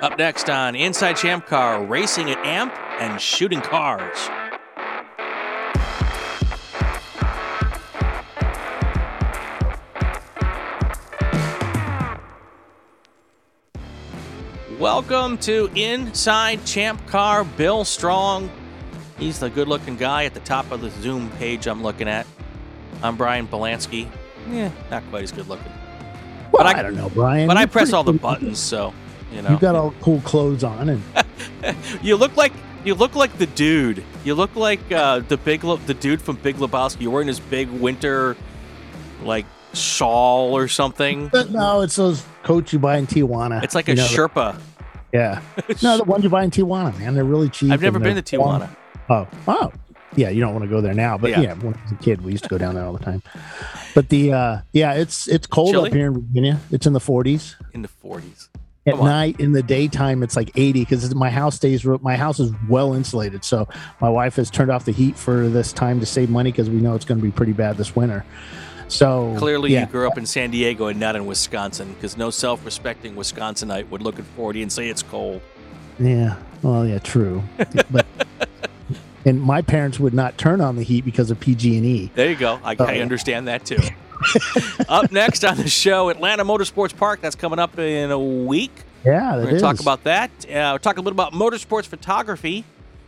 Up next on Inside Champ Car, racing at AMP and shooting cars. Welcome to Inside Champ Car. Bill Strong. He's the good looking guy at the top of the Zoom page I'm looking at. I'm Brian Polanski. Yeah, not quite as good looking. Well, But I- I, don't know, Brian. But I You're press all the buttons, so you know. You got all cool clothes on, and You look like you look like the dude. You look like uh, the big Le- the dude from Big Lebowski. You're wearing this big winter like shawl or something. but no, it's those coats you buy in Tijuana. It's like a You know, Sherpa. Yeah, no, the ones you buy in Tijuana, man, they're really cheap. I've never been to Tijuana. Oh, wow. Yeah, you don't want to go there now, but Yeah. yeah. when I was a kid, we used to go down there all the time. But the uh yeah, it's it's cold Chilly? up here in Virginia. It's in the 40s. in the 40s. At Come on. night, in the daytime, it's like 80 because my house stays. My house is well insulated, so my wife has turned off the heat for this time to save money because we know it's going to be pretty bad this winter. So Clearly, yeah, you grew up in San Diego and not in Wisconsin, because no self-respecting Wisconsinite would look at 40 and say it's cold. Yeah. Well, yeah, true. but and my parents would not turn on the heat because of PG and E. There you go. I, I understand that too. up next on the show, Atlanta Motorsports Park. That's coming up in a week. Yeah, We're going to talk about that. Uh, we're talking a little about motorsports photography.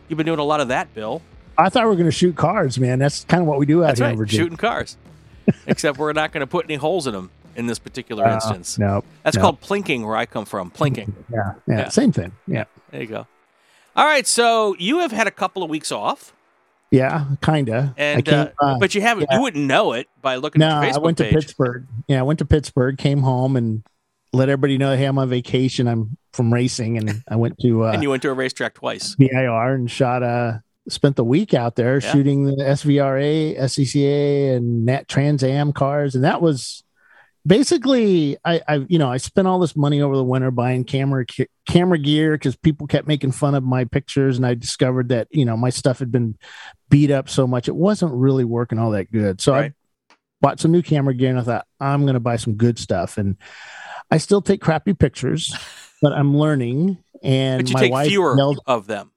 You've been doing a lot of that, Bill. I thought we were going to shoot cars, man. That's kind of what we do out That's here right, in Virginia. shooting cars. Except we're not going to put any holes in them in this particular Uh, instance. No, That's no. called plinking, where I come from. Plinking. Yeah, yeah, Yeah. same thing. Yeah, There you go. All right, so you have had a couple of weeks off, yeah, kinda. I and came, uh, uh, but you haven't. yeah. You wouldn't know it by looking no, at your I went to page. Pittsburgh. Yeah, I went to Pittsburgh. Came home and let everybody know, hey, I'm on vacation. I'm from racing, and I went to uh, and you went to a racetrack twice. VIR and shot uh spent the week out there Yeah. shooting the SVRA, SCCA, and Nat Trans Am cars, and that was basically I, I you know I spent all this money over the winter buying camera ca- camera gear because people kept making fun of my pictures, and I discovered that you know my stuff had been beat up so much it wasn't really working all that good. So Right. I bought some new camera gear, and I thought I'm going to buy some good stuff, and I still take crappy pictures, but I'm learning. And my take wife fewer yelled, of them.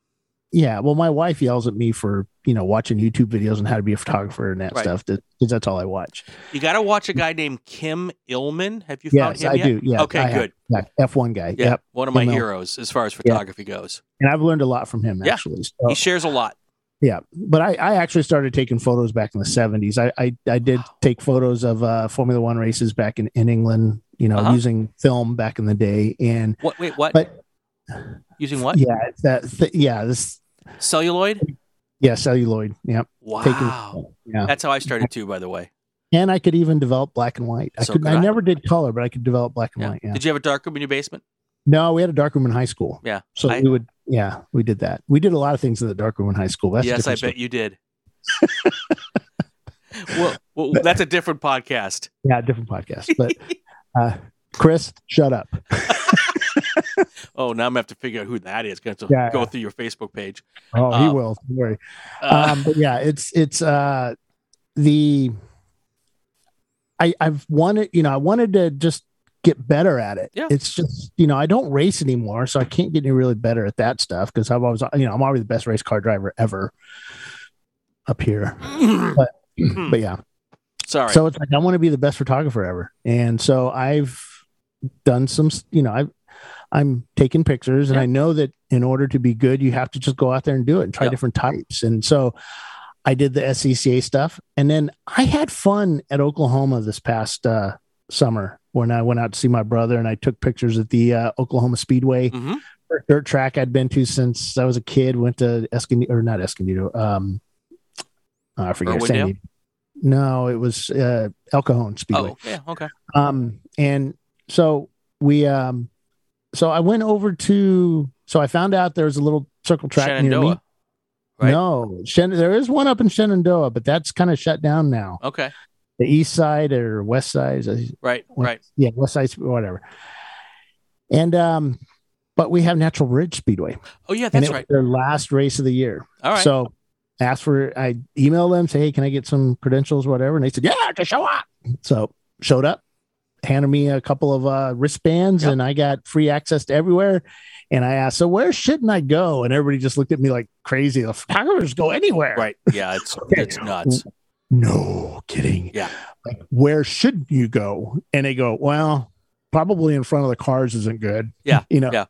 yeah, well, my wife yells at me for you know watching YouTube videos on how to be a photographer and that Right. stuff because that's all I watch. You got to watch a guy named Kym Illman. Have you found Yes, him I yet? do. Yeah, Okay, I have. good. Yeah, F one guy. Yeah, Yep, one of my Kim heroes as far as photography goes. and I've learned a lot from him Yeah. actually. So, He shares a lot. yeah, but I, I actually started taking photos back in the seventies. I, I I did take photos of uh, Formula One races back in in England. You know, Uh-huh. using film back in the day, and What? Wait, what? but Using what? yeah, that th- yeah this Celluloid. Yeah celluloid. Yeah, Wow. taking yeah, That's how I started too, by the way. and I could even develop black and white. I So could. I I. never did color, but I could develop black and Yeah. white. Yeah. Did you have a dark room in your basement? No, we had a dark room in high school. Yeah. So I- we would, yeah, we did that. We did a lot of things in the dark room in high school. That's yes, I bet story. you did. well, well, that's a different podcast. Yeah, different podcast. But uh, Chris, shut up. Oh, now I'm gonna have to figure out who that is. To Yeah, go yeah. through your Facebook page. Oh, he Um, will. Don't worry. Uh, Um, but yeah, it's it's uh the I I've wanted you know I wanted to just get better at it. Yeah. It's just you know I don't race anymore, so I can't get any really better at that stuff because I've always you know I'm already the best race car driver ever up here. But but yeah. sorry. So it's like I want to be the best photographer ever, and so I've done some. You know, I I'm taking pictures, and Yeah. I know that in order to be good, you have to just go out there and do it and try Yeah. different types. And so I did the SCCA stuff, and then I had fun at Oklahoma this past uh, summer when I went out to see my brother, and I took pictures at the uh, Oklahoma Speedway Mhm. dirt track I'd been to since I was a kid. Went to Escondido or not Escondido. Um, I forget. San. No, it was uh, El Cajon Speedway. Oh, yeah. Okay. Um, and so we, um, so I went over to, so I found out there was a little circle track near me. Right? No, Shen- there is one up in Shenandoah, but that's kind of shut down now. Okay. The east side or west side, Right. Well, Right. yeah, west side, whatever. And um, but we have Natural Ridge Speedway, Oh, yeah. That's right. their last race of the year. All right. So asked for, I emailed them, say, hey, can I get some credentials, whatever? And they said, yeah, just show up. So showed up. Handed me a couple of uh, wristbands, Yep. and I got free access to everywhere. And I asked, "So where shouldn't I go?" And everybody just looked at me like crazy. The photographers go anywhere. Right. Yeah, it's it's nuts. No kidding. Yeah. Like, where should you go? And they go, well, probably in front of the cars isn't good. Yeah, You know, yeah.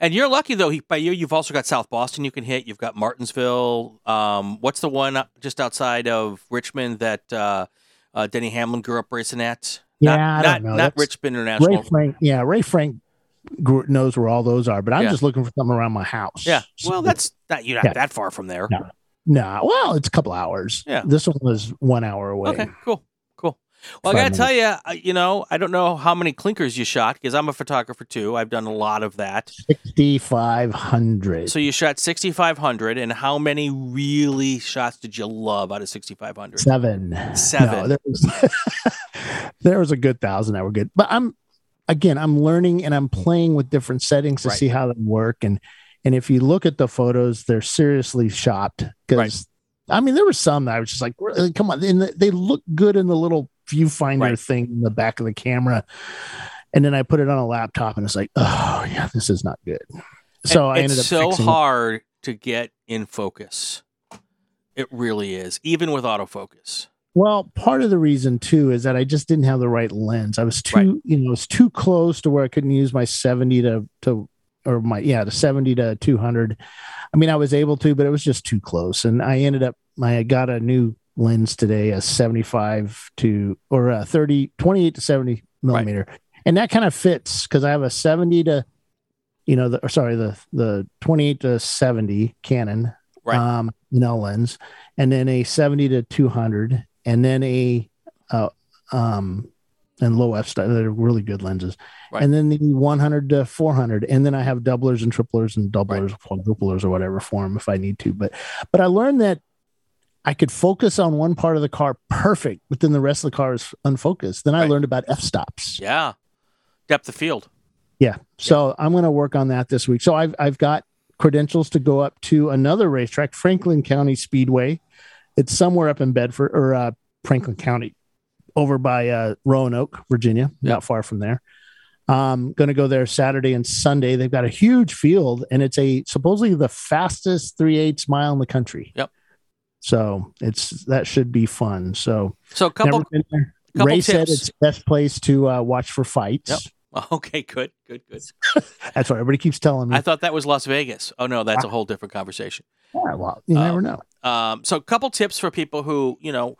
And you're lucky though. He, by you, you've also got South Boston. You can hit. You've got Martinsville. Um, what's the one just outside of Richmond that uh, uh, Denny Hamlin grew up racing at? Yeah, not, I don't know. not That's- Richmond International. Ray Frank. Yeah. Ray Frank knows where all those are, but I'm Yeah. just looking for something around my house. Yeah. Well, that's not you're not Yeah. that far from there. No. Nah, well, it's a couple hours. Yeah. This one was one hour away. Okay. Cool. Well, I gotta tell you, uh, you know, I don't know how many clinkers you shot because I'm a photographer too. I've done a lot of that. 6,500. So you shot 6,500, and how many really shots did you love out of 6,500? Seven. Seven. No, there, was, there was a good thousand that were good. But I'm again, I'm learning and I'm playing with different settings to Right. see how they work. And and if you look at the photos, they're seriously shopped because I mean there were some that I was just like, really? come on, and they look good in the little viewfinder Right. thing in the back of the camera. And then I put it on a laptop and it's like, oh yeah, this is not good. So And I ended up so hard to get in focus. It really is, even with autofocus. Well, part of the reason too is that I just didn't have the right lens. I was too, Right. you know, it was too close to where I couldn't use my 70 to to or my yeah, the 70 to 200. I mean, I was able to, but it was just too close. And I ended up I got a new lens today, a 75 to or a 30 28 to 70 millimeter. And that kind of fits because I have a 70 to you know, the or sorry, the the 28 to 70 Canon Right. um know lens and then a 70 to 200 and then a uh, um and low f style they're really good lenses Right. and then the 100 to 400 and then i have doublers and triplers and doublers quadruplers or whatever form if i need to but but i learned that i could focus on one part of the car perfect but then the rest of the car is unfocused then i Right. learned about f stops Yeah. Depth of field. yeah. So I'm going to work on that this week. So I've I've got credentials to go up to another racetrack, Franklin County Speedway. It's somewhere up in Bedford or uh, Franklin County, over by uh, Roanoke, Virginia, Yeah. not far from there. Um, going to go there Saturday and Sunday. They've got a huge field, and it's a supposedly the fastest three eighths mile in the country. Yep. So it's that should be fun. So So a couple. couple Ray said it's best place to uh, watch for fights. Yep. Okay, good, good, good. That's what everybody keeps telling me. I thought that was Las Vegas. Oh no, that's a whole different conversation. Yeah, well, you Um, never know. Um, so, a couple tips for people who, you know,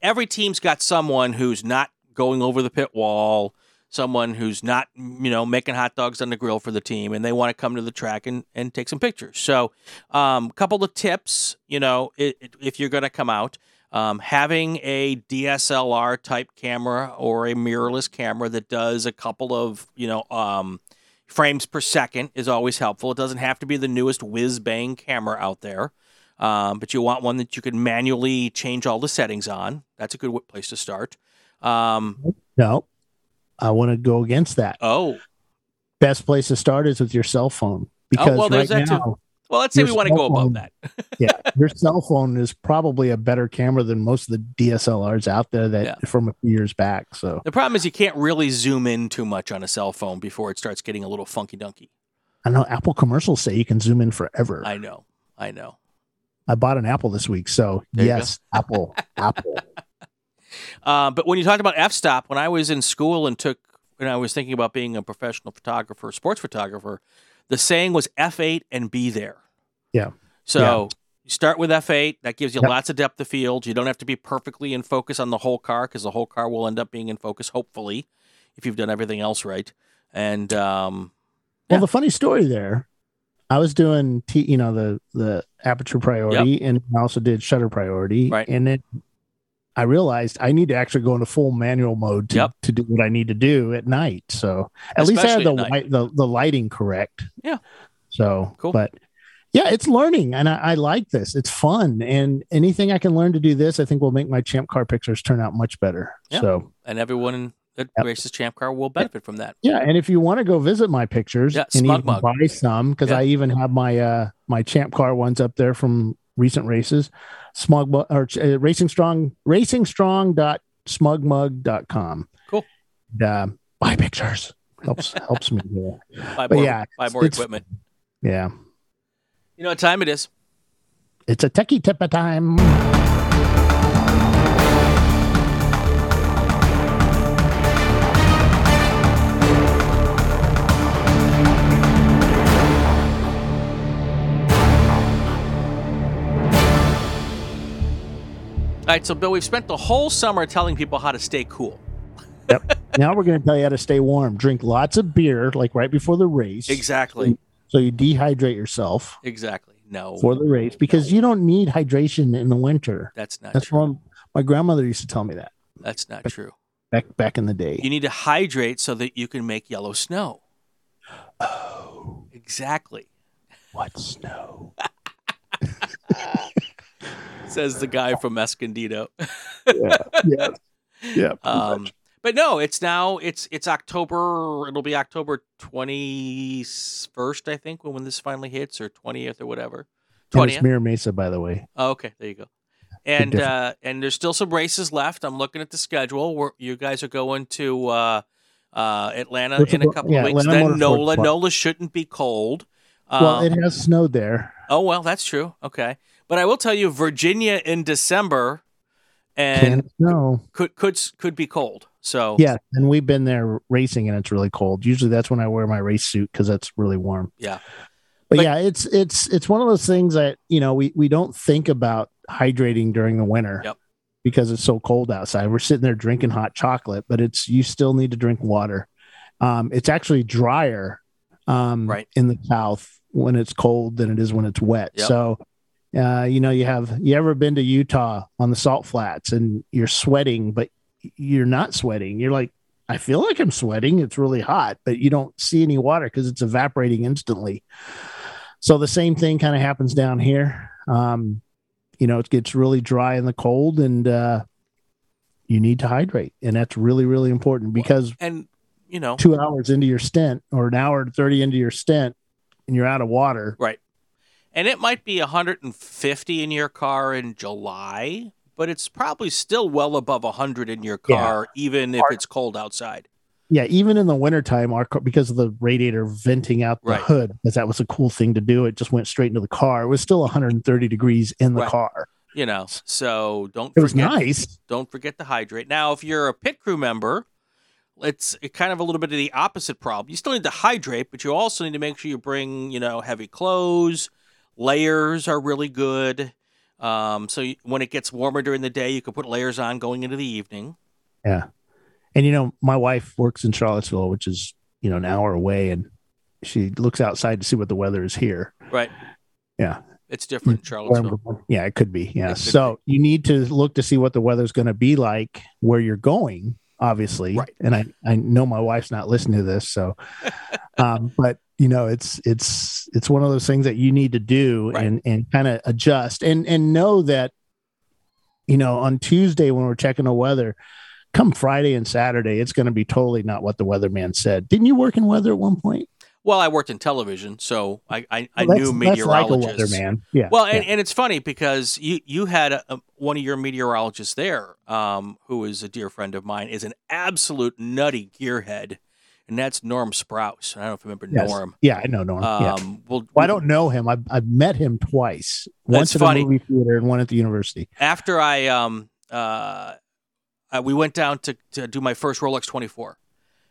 every team's got someone who's not going over the pit wall, someone who's not, you know, making hot dogs on the grill for the team, and they want to come to the track and, and take some pictures. So, a um, couple of tips, you know, i i- if you're going to come out, um, having a DSLR type camera or a mirrorless camera that does a couple of, you know, um, frames per second is always helpful. It doesn't have to be the newest whiz bang camera out there. Um, but you want one that you can manually change all the settings on. That's a good place to start. Um, No, I want to go against that. oh, Best place to start is with your cell phone because well, right that too. now, well, let's say we want to go cell above that. yeah, your cell phone is probably a better camera than most of the DSLRs out there that Yeah. from a few years back. So The problem is you can't really zoom in too much on a cell phone before it starts getting a little funky dunky. I know Apple commercials say you can zoom in forever. I, know. I know, I bought an Apple this week, so There yes, Apple, Apple. Uh, but when you talked about f-stop, when I was in school and took, when I was thinking about being a professional photographer, sports photographer, the saying was f8 and be there. Yeah. So Yeah. you start with f8. That gives you Yep. lots of depth of field. You don't have to be perfectly in focus on the whole car because the whole car will end up being in focus, hopefully, if you've done everything else right. And um, Well, Yeah. the funny story there, I was doing T, you know, the the aperture priority, and I also did shutter priority, Right. and then I realized I need to actually go into full manual mode to, Yep. to do what I need to do at night. So at least I had the, light, the the lighting correct. Yeah. So Cool. but yeah, it's learning, and I, I like this. It's fun, and anything I can learn to do this, I think will make my champ car pictures turn out much better. Yeah. So and everyone that Yep. races Champ Car will benefit from that. yeah, and if you want to go visit my pictures Yeah, and even Mug. buy some, because Yeah. I even have my uh my champ car ones up there from recent races, smug or uh, racing strong racing strong dot smugmug.com. Cool. uh, buy pictures helps helps me. Yeah. Buy more, yeah, buy more equipment. yeah, You know what time it is? it's a techie tip of time. All right, so Bill, we've spent the whole summer telling people how to stay cool. Yep. now we're going to tell you how to stay warm. Drink lots of beer, like right before the race. Exactly. So you dehydrate yourself Exactly. No, for the race because you don't need hydration in the winter. that's not That's true. from my grandmother used to tell me that That's not true. back back in the day. You need to hydrate so that you can make yellow snow. oh, Exactly. what snow? Says the guy from Escondido. yeah, yeah, yeah. Um, but no, it's now it's it's October. It'll be October twenty first, I think, when, when this finally hits, or twentieth, or whatever. Twentieth. Mira Mesa, by the way. Oh, okay, there you go. And uh, and there's still some races left. I'm looking at the schedule. Where you guys are going to uh, uh, Atlanta What's in a couple yeah, of weeks. Atlanta then Nola. Club. Nola shouldn't be cold. well, Um, it has snowed there. oh well, that's true. Okay, but I will tell you, Virginia in December, and snow. could could could be cold. So Yeah, and we've been there racing, and it's really cold. Usually, that's when I wear my race suit because that's really warm. Yeah. but, But- yeah, it's it's it's one of those things that you know we we don't think about hydrating during the winter. Yep. Because it's so cold outside, we're sitting there drinking hot chocolate, but it's you still need to drink water. Um, it's actually drier, um, Right. in the south when it's cold than it is when it's wet. Yep. So, uh, you know, you have you ever been to Utah on the salt flats and you're sweating, but you're not sweating. You're like, I feel like I'm sweating. It's really hot, but you don't see any water because it's evaporating instantly. So the same thing kind of happens down here. Um, you know, it gets really dry in the cold and uh, you need to hydrate. And that's really, really important because and you know two hours into your stint or an hour and 30 into your stint and you're out of water. Right. And it might be 150 in your car in July, but it's probably still well above 100 in your Yeah. car, even if it's cold outside. Yeah, even in the wintertime, our car, because of the radiator venting out the Right. hood, because that was a cool thing to do. It just went straight into the car. It was still 130 degrees in the Right. car. You know, so don't It was forget. nice. Don't forget to hydrate. Now, if you're a pit crew member, it's kind of a little bit of the opposite problem. You still need to hydrate, but you also need to make sure you bring you know heavy clothes. Layers are really good. Um, so you, when it gets warmer during the day, you can put layers on going into the evening. Yeah. And you know, my wife works in Charlottesville, which is, you know, an hour away, and she looks outside to see what the weather is here. Right. Yeah. It's different in Charlottesville. Yeah, it could be. Yeah. Could so you need to look to see what the weather's going to be like where you're going, obviously. Right. And I, I know my wife's not listening to this. So, um, but you know, it's, it's, it's one of those things that you need to do Right. and, and kind of adjust and, and know that, you know, on Tuesday when we're checking the weather, come Friday and Saturday, it's going to be totally not what the weatherman said. Didn't you work in weather at one point? Well, I worked in television, so I I, I Well, knew that's- that's like weatherman. Yeah. Well, and, yeah. and it's funny because you you had a, a- one of your meteorologists there, um, who is a dear friend of mine, is an absolute nutty gearhead, and that's Norm Sprouse. I don't know if you remember Yes. Norm. yeah, I know Norm. yeah. Um, well, Well, I don't know him. I've, I've met him twice. Once at funny. a movie theater and one at the university. after I um uh, uh we went down to to do my first Rolex 24,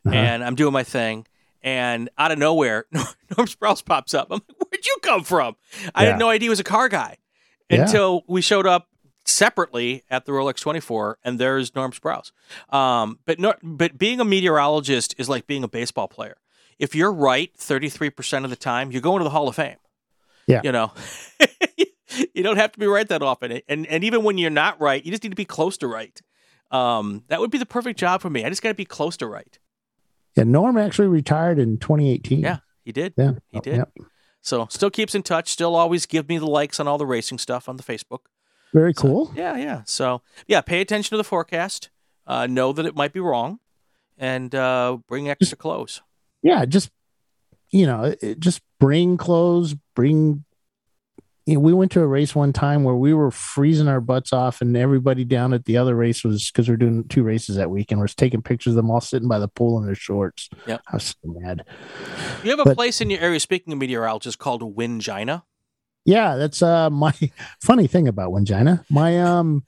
Uh-huh. and I'm doing my thing. And out of nowhere, Norm Sprouse pops up. I'm like, "Where'd you come from?" I Yeah. had no idea he was a car guy Yeah. until we showed up separately at the Rolex 24, and there's Norm Sprouse. Um, but no, but being a meteorologist is like being a baseball player. If you're right 33% of the time, you're going to the Hall of Fame. Yeah. You know, you don't have to be right that often. And, and even when you're not right, you just need to be close to right. Um, that would be the perfect job for me. I just got to be close to right. Yeah, Norm actually retired in 2018. Yeah. He did. Yeah. He did. Yep. So still keeps in touch. Still always give me the likes on all the racing stuff on the Facebook. Very So, cool. yeah, yeah. So yeah, pay attention to the forecast. Uh, know that it might be wrong, and uh, bring extra clothes. Yeah, just you know, it, it- just bring clothes, bring you know, we went to a race one time where we were freezing our butts off, and everybody down at the other race was because we're doing two races that week, and we're taking pictures of them all sitting by the pool in their shorts. Yeah, I was so mad. You have a But- place in your area, speaking of meteorologists, called Wingina. Yeah, that's uh my funny thing about Wingina. My um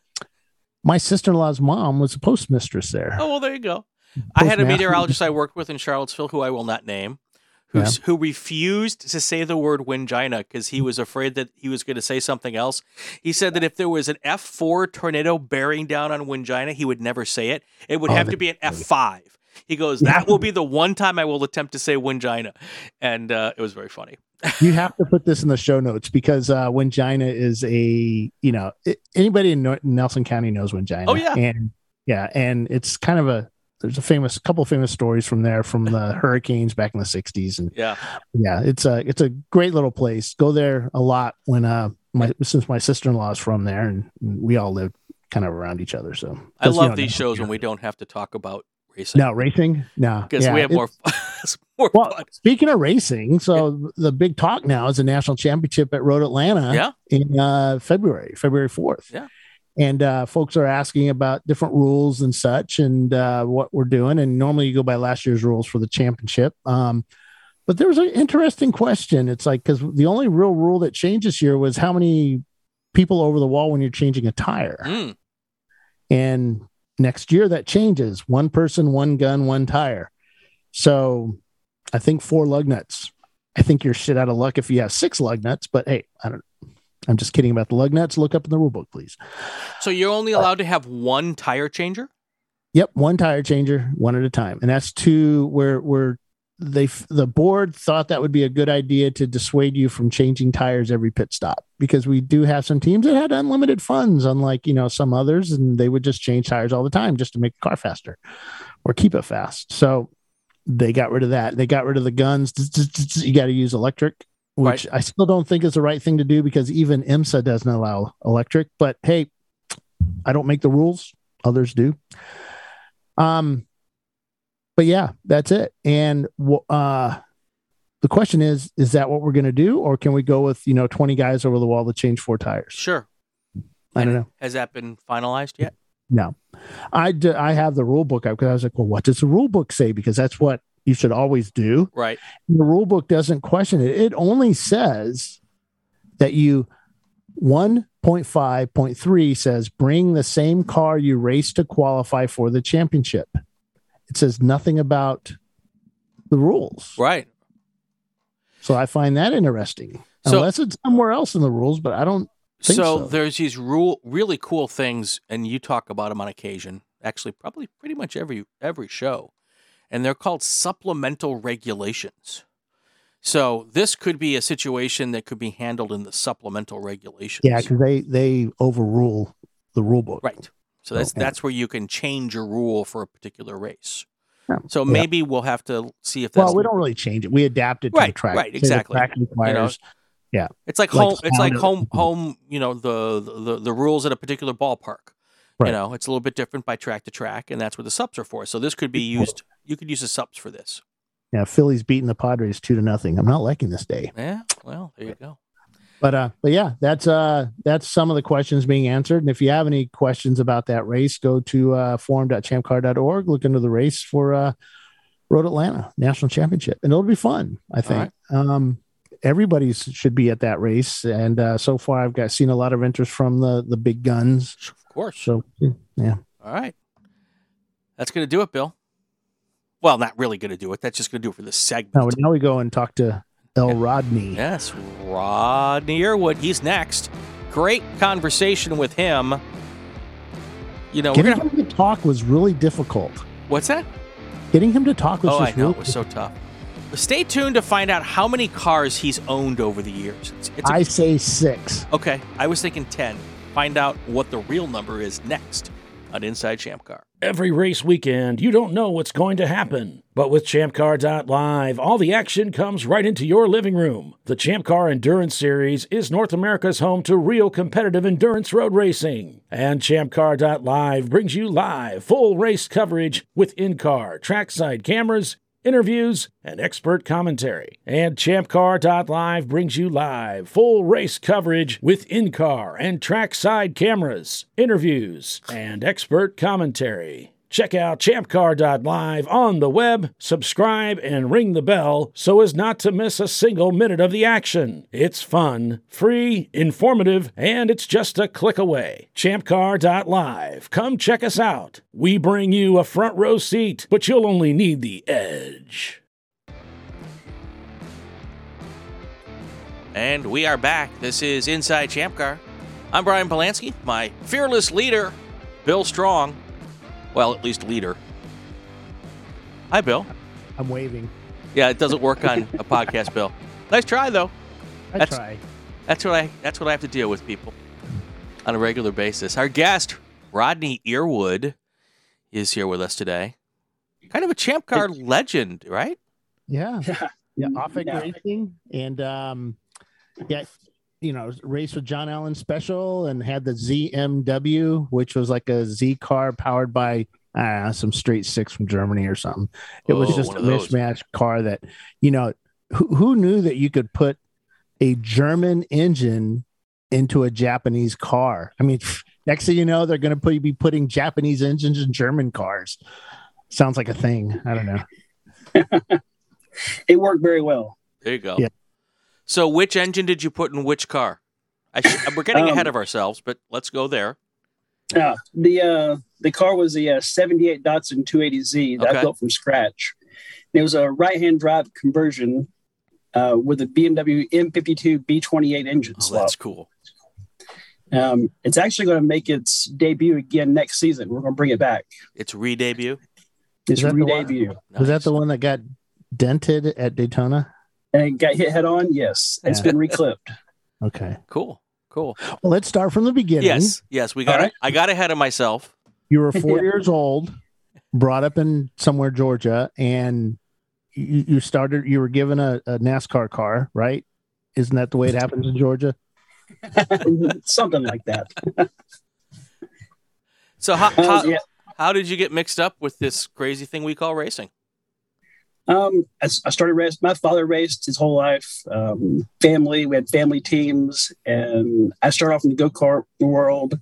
my sister in law's mom was a postmistress there. Oh, well, there you go. I had a meteorologist I worked with in Charlottesville, who I will not name, who's, who refused to say the word Wingina because he was afraid that he was going to say something else. He said that if there was an F4 tornado bearing down on Wingina, he would never say it. It would Oh, have to be an F5. He goes, that will be the one time I will attempt to say Wingina. And uh, it was very funny. You have to put this in the show notes because uh Wingina is a you know it, anybody in Nelson County knows Wingina. Oh, yeah. and yeah, and it's kind of a there's a famous couple of famous stories from there from the hurricanes back in the 60s and Yeah. yeah it's a it's a great little place go there a lot when uh my since my sister-in-law is from there and we all live kind of around each other so I love these shows when we don't have to talk about racing. no racing no Because yeah, we have more, more well fun. speaking of racing so the big talk now is the national championship at road atlanta Yeah. in uh february february 4th Yeah. and uh, folks are asking about different rules and such and uh, what we're doing and normally you go by last year's rules for the championship um, but there was an interesting question it's like because the only real rule that changed this year was how many people over the wall when you're changing a tire Mm. and next year that changes. One person one gun one tire. So i think four lug nuts. I think you're shit out of luck if you have six lug nuts but hey i don't i'm just kidding about the lug nuts. Look up in the rule book please. So you're only allowed to have one tire changer? Yep, one tire changer, one at a time, and that's two where where they the board thought that would be a good idea to dissuade you from changing tires every pit stop because we do have some teams that had unlimited funds, unlike you know some others, and they would just change tires all the time just to make the car faster or keep it fast. So they got rid of that. They got rid of the guns. You got to use electric, which I still don't think is the right thing to do because even IMSA doesn't allow electric. But hey, I don't make the rules; others do. Um, but yeah, that's it. And uh, the question is, is that what we're going to do, or can we go with you know twenty guys over the wall to change four tires? Sure. I don't know. Has that been finalized yet? No, I d- I have the rule book up because I was like, well, what does the rule book say? Because that's what you should always do. Right. The rule book doesn't question it. It only says that you 1.5.3 says bring the same car you raced to qualify for the championship. It says nothing about the rules. Right. So I find that interesting. So- Unless it's somewhere else in the rules, but I don't So, so. there's these rule really cool things, and you talk about them on occasion. Actually, probably pretty much every every show, and they're called supplemental regulations. So this could be a situation that could be handled in the supplemental regulations. Yeah, because they they overrule the rule book. right. So that's Okay. that's where you can change a rule for a particular race. Yeah. So Yeah. maybe we'll have to see if that's Well, we don't really change it. We adapt it to Right, the track. right, exactly. track requires. Yeah. It's like Like home. It's like home. Home. You know the the the rules at a particular ballpark. Right. You know, it's a little bit different by track to track, and that's what the subs are for. So this could be used. You could use the subs for this. Yeah, Philly's beating the Padres two to nothing. I'm not liking this day. Yeah. Well, there you go. But uh, but yeah, that's uh, that's some of the questions being answered. And if you have any questions about that race, go to uh, forum.champcar.org. Look into the race for uh, Road Atlanta National Championship, and it'll be fun. I think. Um, everybody should be at that race, and uh, so far I've got seen a lot of interest from the the big guns. Of course. So yeah, All right. That's going to do it, Bill. Well, not really going to do it. That's just going to do it for this segment. now, now we go and talk to El Rodney. Yes, Rodney Earwood. He's next. Great conversation with him. You know, we're Getting gonna. him to talk was really difficult. What's that? Getting him to talk was Oh, I know really it was so tough. Stay tuned to find out how many cars he's owned over the years. It's, it's a- I say six. okay. I was thinking ten. Find out what the real number is next on Inside Champ Car. Every race weekend, you don't know what's going to happen. But with ChampCar.live, all the action comes right into your living room. The Champ Car Endurance Series is North America's home to real competitive endurance road racing. And ChampCar.live brings you live, full race coverage with in car, trackside cameras, interviews, and expert commentary. And ChampCar.live brings you live, full race coverage with in car and trackside cameras, interviews, and expert commentary. Check out champcar.live on the web, subscribe, and ring the bell so as not to miss a single minute of the action. It's fun, free, informative, and it's just a click away. Champcar.live. Come check us out. We bring you a front row seat, but you'll only need the edge. And we are back. This is Inside Champ Car. I'm Brian Polanski, my fearless leader, Bill Strong. Well, at least leader. Hi, Bill. I'm waving. Yeah, it doesn't work on a podcast, Bill. Nice try, though. I That's- try. That's what I. That's what I have to deal with, people, on a regular basis. Our guest, Rodney Earwood, is here with us today. Kind of a Champ Car legend, right? Yeah. Yeah. Yeah. Off Yeah. racing. And um yeah, you know, race with John Allen special and had the ZMW, which was like a Z car powered by uh, some straight six from Germany or something. It was Oh, just a of those. mismatched car that, you know, who, who knew that you could put a German engine into a Japanese car? I mean, next thing you know, they're going to put, be putting Japanese engines in German cars. Sounds like a thing. I don't know. It worked very well. There you go. Yeah. So, which engine did you put in which car? I sh- we're getting Um, ahead of ourselves, but let's go there. Yeah, the uh, the car was the uh, 78 Datsun 280Z that Okay. I built from scratch. It was a right hand drive conversion uh, with a BMW M52 B28 engine Oh, swap. that's cool. Um, it's actually going to make its debut again next season. We're going to bring it back. It's re-debut. It's Is that re-debut. Was that the one that got dented at Daytona? And got hit head on. Yes, it's Yeah. been reclipped. Okay. Cool. Cool. Well, let's start from the beginning. Yes. Yes. We got. All right. I got ahead of myself. You were four Yeah. years old, brought up in somewhere Georgia, and you, you started. You were given a, a NASCAR car, right? Isn't that the way it happens in Georgia? Something like that. So how Uh, how, yeah. how did you get mixed up with this crazy thing we call racing? Um, I, I started racing. My father raced his whole life. Um, family, we had family teams, and I started off in the go kart world.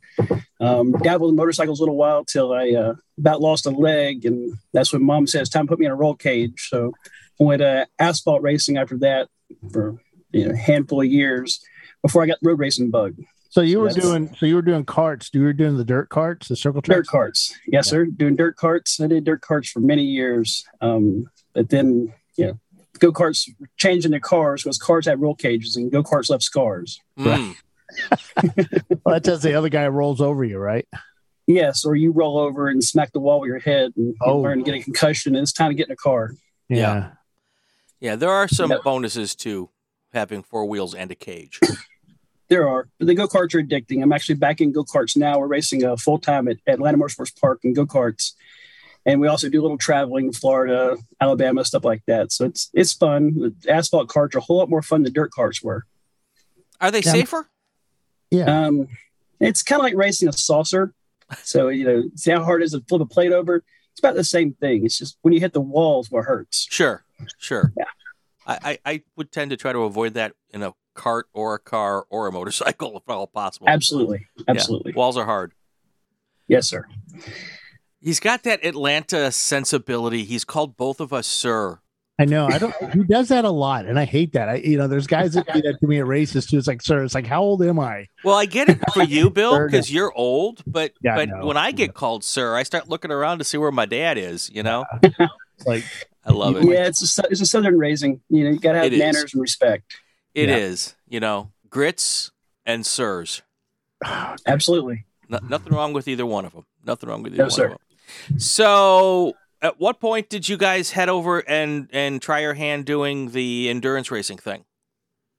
Um, dabbled in motorcycles a little while till I uh, about lost a leg, and that's when mom says, time to put me in a roll cage. So I went uh, asphalt racing after that for you know, a handful of years before I got road racing bug. So you were doing. So you were doing carts. You were doing the dirt carts, the circle Dirt carts, yes, sir. Doing dirt carts. I did dirt carts for many years, um, but then you know, go karts changing their cars because cars had roll cages and go karts left scars. Mm. Well, that's as the other guy rolls over you, right? Yes, or you roll over and smack the wall with your head and Oh. learn to get a concussion, and it's time to get in a car. Yeah. Yeah, there are some Yeah. bonuses to having four wheels and a cage. There are, but the go karts are addicting. I'm actually back in go karts now. We're racing uh, full time at Atlanta Motorsports Park in go karts, and we also do a little traveling, Florida, Alabama, stuff like that. So it's it's fun. The asphalt carts are a whole lot more fun than dirt carts were. Are they Yeah. safer? Yeah. Um, it's kind of like racing a saucer. So you know, see how hard it is to flip a plate over. It's about the same thing. It's just when you hit the walls, what hurts. Sure, sure. Yeah. I, I, I would tend to try to avoid that in a cart or a car or a motorcycle if at all possible. Absolutely, Yeah. absolutely. Walls are hard. Yes, sir. He's got that Atlanta sensibility. He's called both of us sir. I know. I don't. He does that a lot, and I hate that. I, you know, there's guys that do that to me at races too. It's like, sir, it's like, how old am I? Well, I get it for you, Bill, because you're old. But Yeah, but know. when I get called sir, I start looking around to see where my dad is. You know, It's like, I love it. Yeah, it's a, it's a southern raising. You know, you got to have It is. manners and respect. It Yeah. is. You know, grits and sirs. Absolutely. No, nothing wrong with either one of them. Nothing wrong with either No, one sir. of them. So, at what point did you guys head over and and try your hand doing the endurance racing thing?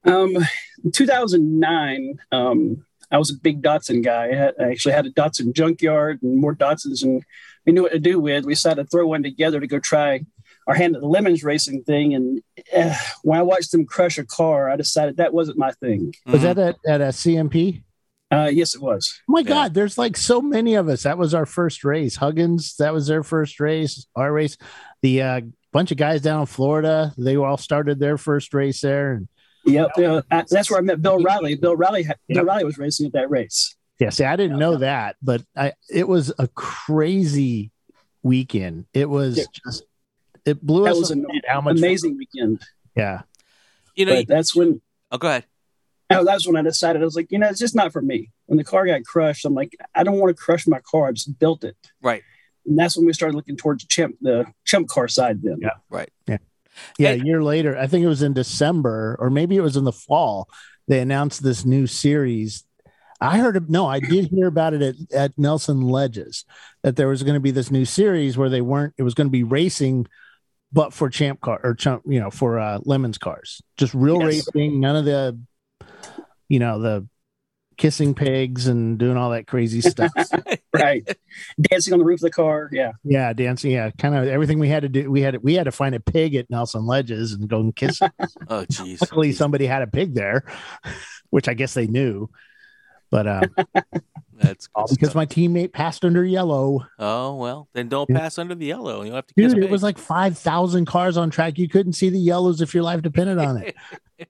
Um, in 2009, um, I was a big Datsun guy. I, had, I actually had a Datsun junkyard and more Datsuns, and we knew what to do with. We decided to throw one together to go try our hand at the lemons racing thing. And eh, when I watched them crush a car, I decided that wasn't my thing. was Mhm. that at, at a CMP? Uh, yes, it was. Oh my Yeah. God, there's like so many of us. That was our first race. Huggins, that was their first race. Our race, the uh, bunch of guys down in Florida. They all started their first race there, and Yep. Yeah, I- that's where I met Bill Riley. Bill Riley, had- Bill Riley was racing at that race. yeah, see, I didn't know that, but I it was a crazy weekend. It was Yeah. just it blew That us was an how much Amazing weekend. Yeah, You know, But that's when oh, go ahead. Oh, that's when I decided I was like, you know, it's just not for me. When the car got crushed, I'm like, I don't want to crush my car. I just built it. Right. And that's when we started looking towards chimp, the chimp car side. Then Yeah. Right. Yeah. And- a year later, I think it was in December, or maybe it was in the fall. They announced this new series. I heard it. No, I did hear about it at, at Nelson Ledges that there was going to be this new series where they weren't. It was going to be racing, but for champ car or champ, you know, for uh, Lemons cars, just real Yes. racing. None of the, you know, the kissing pigs and doing all that crazy stuff. right, dancing on the roof of the car. Yeah, yeah, dancing. Yeah, kind of everything we had to do. We had we had to find a pig at Nelson Ledges and go and kiss. it. Oh, jeez. Luckily, somebody had a pig there, which I guess they knew. But uh, That's all because stuff. my teammate passed under yellow. Oh well, then don't Yeah. pass under the yellow. You'll have to kiss Dude, it big. was like 5,000 cars on track. You couldn't see the yellows if your life depended on it.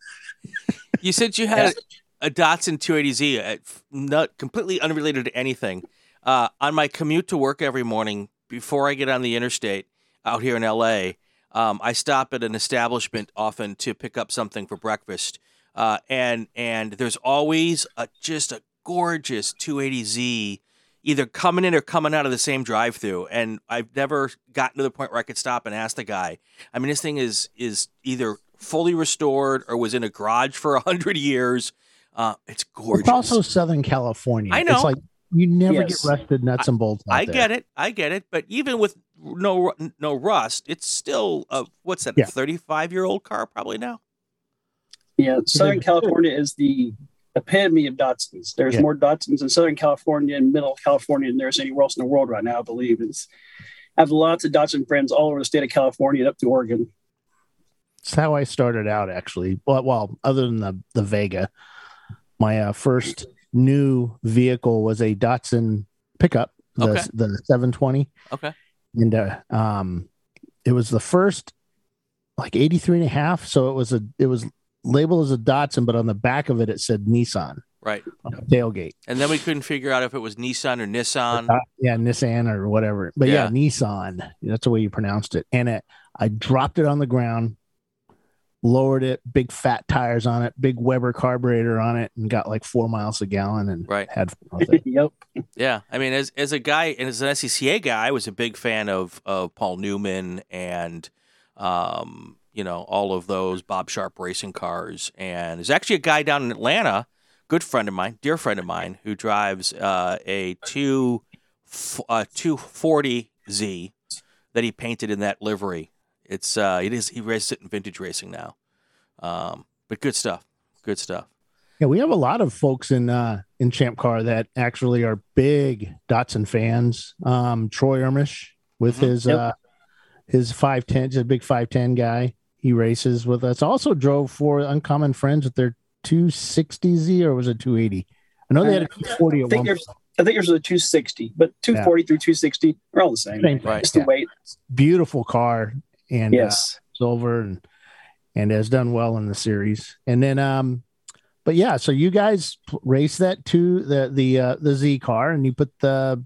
You said you had a Datsun 280Z, uh, not completely unrelated to anything. Uh, on my commute to work every morning, before I get on the interstate out here in LA, um, I stop at an establishment often to pick up something for breakfast, uh, and and there's always a, just a gorgeous 280Z, either coming in or coming out of the same drive-through. And I've never gotten to the point where I could stop and ask the guy. I mean, this thing is is either fully restored or was in a garage for a hundred years. Uh, it's gorgeous. It's also Southern California. I know. It's like you never Yes. get rusted nuts and bolts. I get it. I get it. But even with no no rust, it's still a what's that? Yeah. A thirty-five year old car probably now. yeah. Southern. California is the epitome of Datsuns. There's Yeah. more Datsuns in Southern California and Middle California than there's anywhere else in the world right now. I believe it's. I have lots of Datsun friends all over the state of California and up to Oregon. It's how I started out, actually. Well, well other than the, the Vega, my uh, first new vehicle was a Datsun pickup, the, Okay. the 720. Okay. and uh, um it was the first like 83 and a half so it was a it was labeled as a Datsun but on the back of it it said Nissan Right. tailgate And then we couldn't figure out if it was Nissan or Nissan. Yeah Nissan or whatever but yeah. Yeah. Nissan that's the way you pronounced it and it I dropped it on the ground lowered it big fat tires on it big Weber carburetor on it and got like four miles a gallon and Right. had fun with it yep. Yeah, I mean, as as a guy and as an SCCA guy, I was a big fan of of Paul Newman and um, you know all of those Bob Sharp racing cars. And there's actually a guy down in Atlanta, good friend of mine, dear friend of mine, who drives uh, a two uh, two forty Z that he painted in that livery. It's uh, it is he races it in vintage racing now, um, but good stuff, good stuff. Yeah, we have a lot of folks in uh in Champ Car that actually are big Datsun fans. Um Troy Ermish with Mhm. his Yep. uh his 510, he's a big 510 guy. He races with us. Also drove for Uncommon Friends with their 260Z or was it 280? I know they had a 240 I at think one there's I think there's a 260, but 240 through 260 are all the same. Same. Right. Just the Yeah. weight. Beautiful car and uh, Yes. silver and and has done well in the series. And then um but yeah, so you guys p- race that to the the uh, the Z car and you put the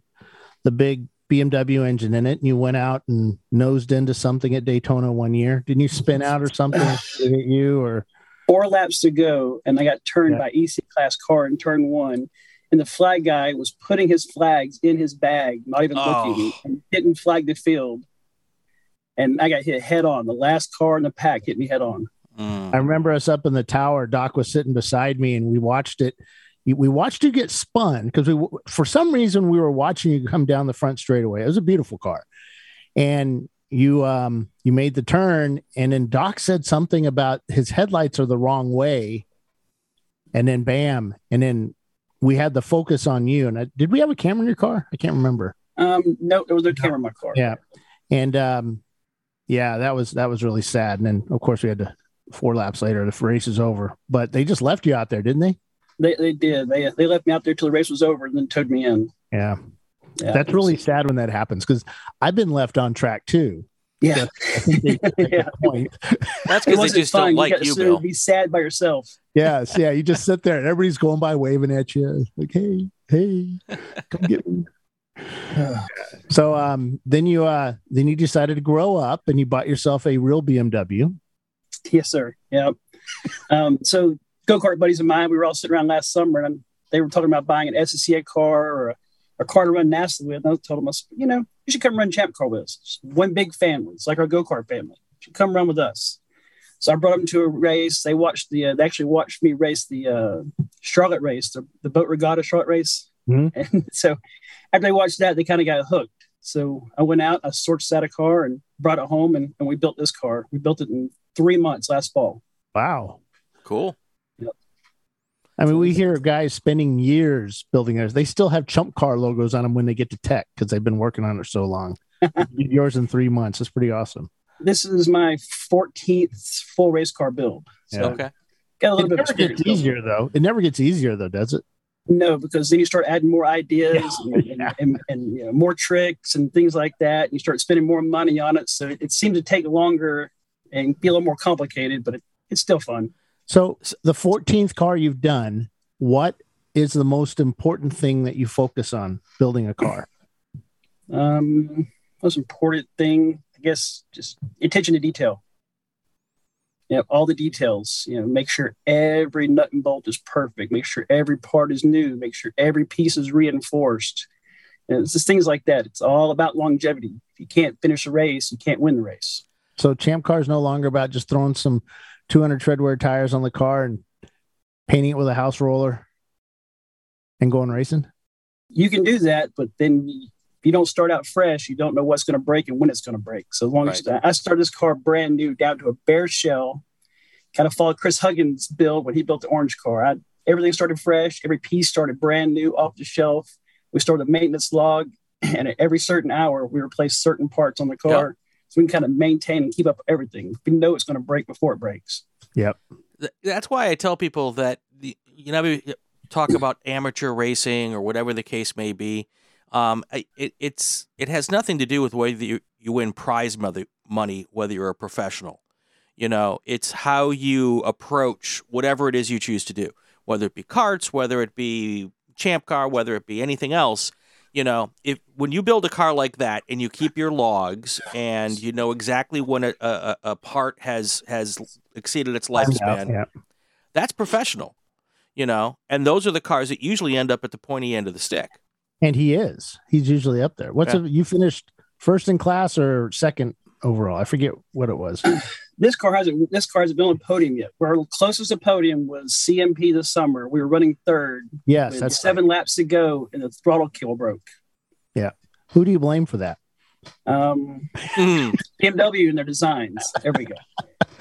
the big BMW engine in it and you went out and nosed into something at Daytona one year. Didn't you spin out or something hit you or Four laps to go, and I got turned Yeah. by EC class car in turn one. And the flag guy was putting his flags in his bag, not even Oh. looking, and didn't flag the field. And I got hit head on. The last car in the pack hit me head on. Mm. I remember us up in the tower. Doc was sitting beside me, and we watched it. We watched you get spun because we, for some reason, we were watching you come down the front straightaway. It was a beautiful car, and you, um, you made the turn, and then Doc said something about his headlights are the wrong way, and then bam, and then we had the focus on you. And I, did we have a camera in your car? I can't remember. Um, no, there was no camera in my car. Yeah. And um, yeah, that was that was really sad. And then of course we had to four laps later, the race is over. But they just left you out there, didn't they? They, they did. They, they left me out there till the race was over and then towed me in. Yeah. Yeah. That's really sad when that happens because I've been left on track too. Yeah, I think they make Yeah. That's it because they just fun. don't you like got to you, sit there and Bill. be sad by yourself. Yes, yeah. You just sit there and everybody's going by waving at you, like, "Hey, hey, come get me." So, um, then you, uh, then you decided to grow up and you bought yourself a real BMW. Yes, sir. Yeah. um, so go kart buddies of mine, we were all sitting around last summer and they were talking about buying an SCCA car or a, a car to run NASA with. And I told them, I said, you know, you should come run Champ Car with us. One big family. It's like our go kart family. You should come run with us. So I brought them to a race. They watched the, uh, they actually watched me race the uh, Charlotte race, the, the boat regatta Charlotte race. Mhm. And so after they watched that, they kind of got hooked. So I went out, I sourced out a car and brought it home and, and we built this car. We built it in three months last fall. Wow. Cool. Yep. I mean, we hear of guys spending years building theirs. They still have chump car logos on them when they get to tech because they've been working on it so long. Yours in three months. It's pretty awesome. This is my 14th full race car build. So Okay. got a It little bit never experience. gets easier though. It never gets easier though, does it? No, because then you start adding more ideas and, Yeah. and, and, and, you know, more tricks and things like that. And you start spending more money on it. So it, it seems to take longer and be a little more complicated, but it, it's still fun. So the 14th car you've done, what is the most important thing that you focus on building a car? Um, most important thing, I guess, just attention to detail. Yeah, all the details. You know, make sure every nut and bolt is perfect. Make sure every part is new. Make sure every piece is reinforced. And it's just things like that. It's all about longevity. If you can't finish a race, you can't win the race. So Champ Car is no longer about just throwing some 200 treadwear tires on the car and painting it with a house roller and going racing. You can do that, but then you- if you don't start out fresh, you don't know what's going to break and when it's going to break. So as long as I started this car brand new down to a bare shell, kind of followed Chris Huggins' build when he built the orange car. I, everything started fresh. Every piece started brand new off the shelf. We started a maintenance log, and at every certain hour, we replace certain parts on the car. So we can kind of maintain and keep up everything. We know it's going to break before it breaks. Yep. That's why I tell people that the, you know we talk about amateur racing or whatever the case may be. Um, it, it's it has nothing to do with whether you, you win prize money, money, whether you're a professional. You know, it's how you approach whatever it is you choose to do, whether it be karts, whether it be champ car, whether it be anything else. You know, if when you build a car like that and you keep your logs and you know exactly when a, a, a part has has exceeded its lifespan, Yeah. that's professional, you know. And those are the cars that usually end up at the pointy end of the stick. And he is. He's usually up there. What's Yeah. a, you finished first in class or second overall? I forget what it was. this car hasn't this car hasn't been on podium yet. Our closest to podium was CMP this summer. We were running third Yes, with that's seven laps to go, and the throttle cable broke. Yeah, who do you blame for that? Um, Mm, BMW and their designs. There we go.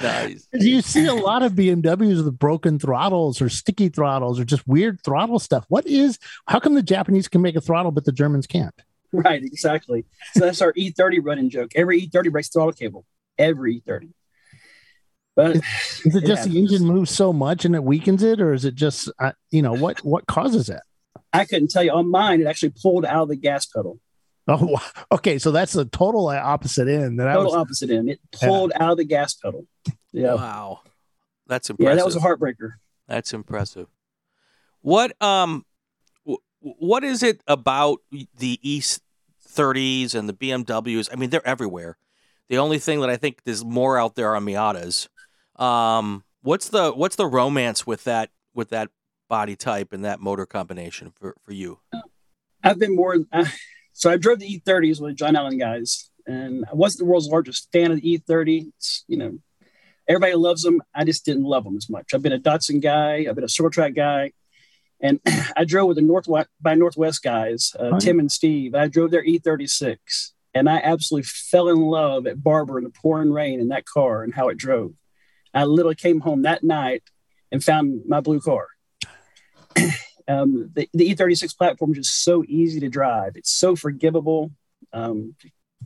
Nice. You see a lot of BMWs with broken throttles or sticky throttles or just weird throttle stuff. What is? How come the Japanese can make a throttle but the Germans can't? Right, exactly. So that's our E30 running joke. Every E30 breaks throttle cable. Every E30. But Is it It just the engine moves so much and it weakens it, or is it just uh, you know what what causes it? I couldn't tell you on mine. It actually pulled out of the gas pedal. Oh, wow. okay. So that's the total opposite end. That I Total was, opposite end. It pulled out of the gas pedal. Yeah, Wow, that's impressive. yeah, impressive. that was a heartbreaker. That's impressive. What um, w- what is it about the East 30s and the BMWs? I mean, they're everywhere. The only thing that I think there's more out there are Miatas. Um, what's the what's the romance with that with that body type and that motor combination for for you? I've been more. Uh, so I drove the E30s with John Allen guys, and I wasn't the world's largest fan of the E30. It's, you know, everybody loves them. I just didn't love them as much. I've been a Datsun guy. I've been a Track guy, and I drove with the Northwest by Northwest guys, uh, Oh, Tim and Steve. I drove their E36, and I absolutely fell in love at Barber in the pouring rain in that car and how it drove. I literally came home that night and found my blue car. um, the, the E36 platform is just so easy to drive. It's so forgivable. Um,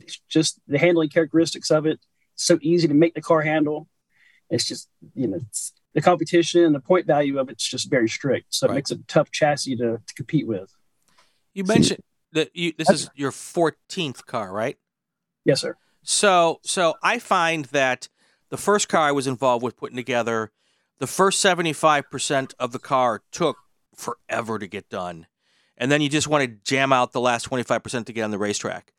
it's just the handling characteristics of it. So easy to make the car handle. It's just you know it's, the competition and the point value of it's just very strict. So Right. it makes it a tough chassis to, to compete with. You mentioned that you this is your 14th car, right? Yes, sir. So, so I find that the first car I was involved with putting together, the first 75% of the car took forever to get done. And then you just want to jam out the last 25% to get on the racetrack.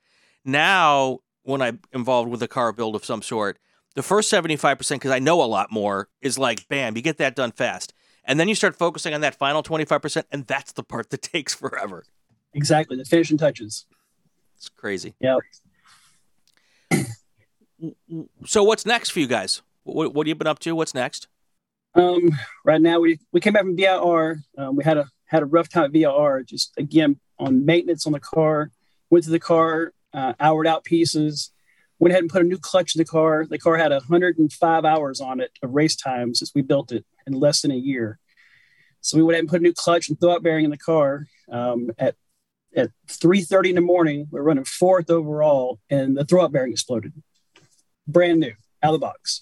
Now, when I'm involved with a car build of some sort, the first 75%, because I know a lot more, is like, bam, you get that done fast. And then you start focusing on that final 25%, and that's the part that takes forever. Exactly. The finishing touches. It's crazy. Yeah. So what's next for you guys? What, what have you been up to? What's next? Um, right now we, we came back from VIR. Um, we had a had a rough time at VIR. Just again on maintenance on the car. Went to the car, uh, houred out pieces. Went ahead and put a new clutch in the car. The car had 105 hours on it of race time since we built it in less than a year. So we went ahead and put a new clutch and throwout bearing in the car. Um, at at 3:30 in the morning, we we're running fourth overall, and the throwout bearing exploded brand new out of the box.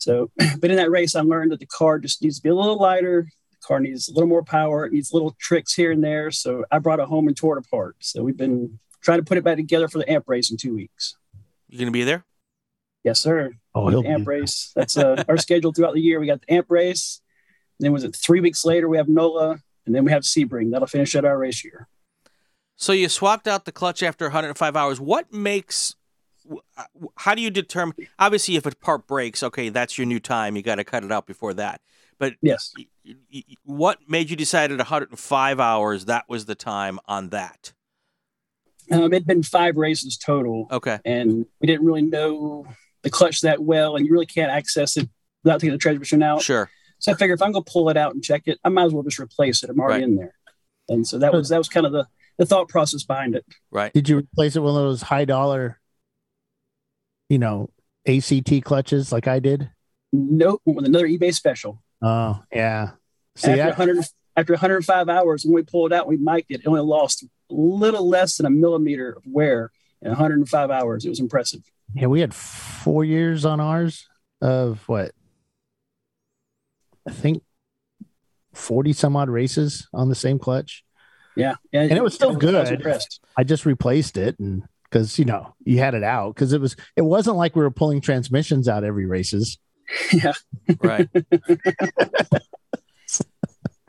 So, but in that race, I learned that the car just needs to be a little lighter. The car needs a little more power. It needs little tricks here and there. So I brought it home and tore it apart. So we've been trying to put it back together for the amp race in two weeks. You gonna be there? Yes, sir. Oh, he'll amp be- race. That's uh, our schedule throughout the year. We got the amp race. Then was it three weeks later? We have NOLA, and then we have Sebring. That'll finish out our race year. So you swapped out the clutch after 105 hours. What makes? Uh, How do you determine? Obviously, if a part breaks, okay, that's your new time. You got to cut it out before that. But Yes. y- y- y- what made you decide at 105 hours that was the time on that? Um, it'd been five races total. Okay, and we didn't really know the clutch that well, and you really can't access it without taking the transmission out. sure. So I figured if I'm gonna pull it out and check it, I might as well just replace it. I'm already Right. in there, and so that was that was kind of the the thought process behind it. Right. Did you replace it with one of those high dollar, you know, ACT clutches like I did? Nope, with another eBay special. Oh, yeah. See, after I, 100 after 105 hours, when we pulled it out, we mic'd it. It only lost a little less than a millimeter of wear in 105 hours. It was impressive. yeah, we had four years on ours of what? I think 40 some odd races on the same clutch. Yeah, yeah And it was still I was good. impressed. I just replaced it and because you know you had it out because it was it wasn't like we were pulling transmissions out every races. yeah, Right.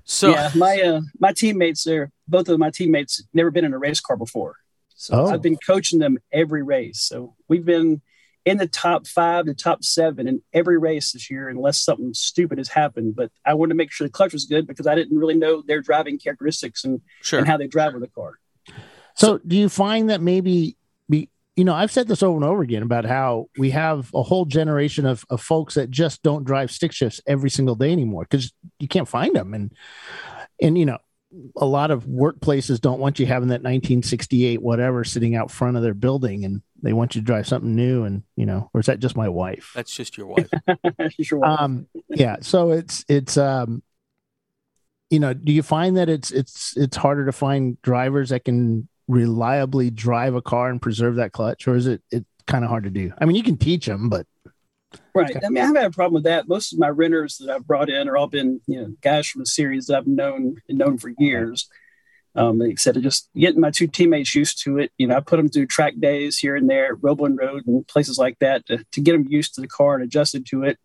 so yeah. My uh, my teammates there, both of my teammates, never been in a race car before. So Oh. I've been coaching them every race. So we've been in the top five to top seven in every race this year, unless something stupid has happened. But I wanted to make sure the clutch was good because I didn't really know their driving characteristics and, sure. and how they drive with the car. So do you find that maybe be you know I've said this over and over again about how we have a whole generation of, of folks that just don't drive stick shifts every single day anymore because you can't find them and and you know a lot of workplaces don't want you having that 1968 whatever sitting out front of their building and they want you to drive something new and you know or is that just my wife That's just your wife. sure. um yeah so it's it's um you know do you find that it's it's it's harder to find drivers that can reliably drive a car and preserve that clutch or is it it kind of hard to do i mean you can teach them but Right. I mean, I haven't had a problem with that. Most of my renters that I've brought in are all been, you know, guys from the series that I've known and known for years. Um, like I said, just getting my two teammates used to it. You know, I put them through track days here and there, Roebling Road and places like that to, to get them used to the car and adjusted to it.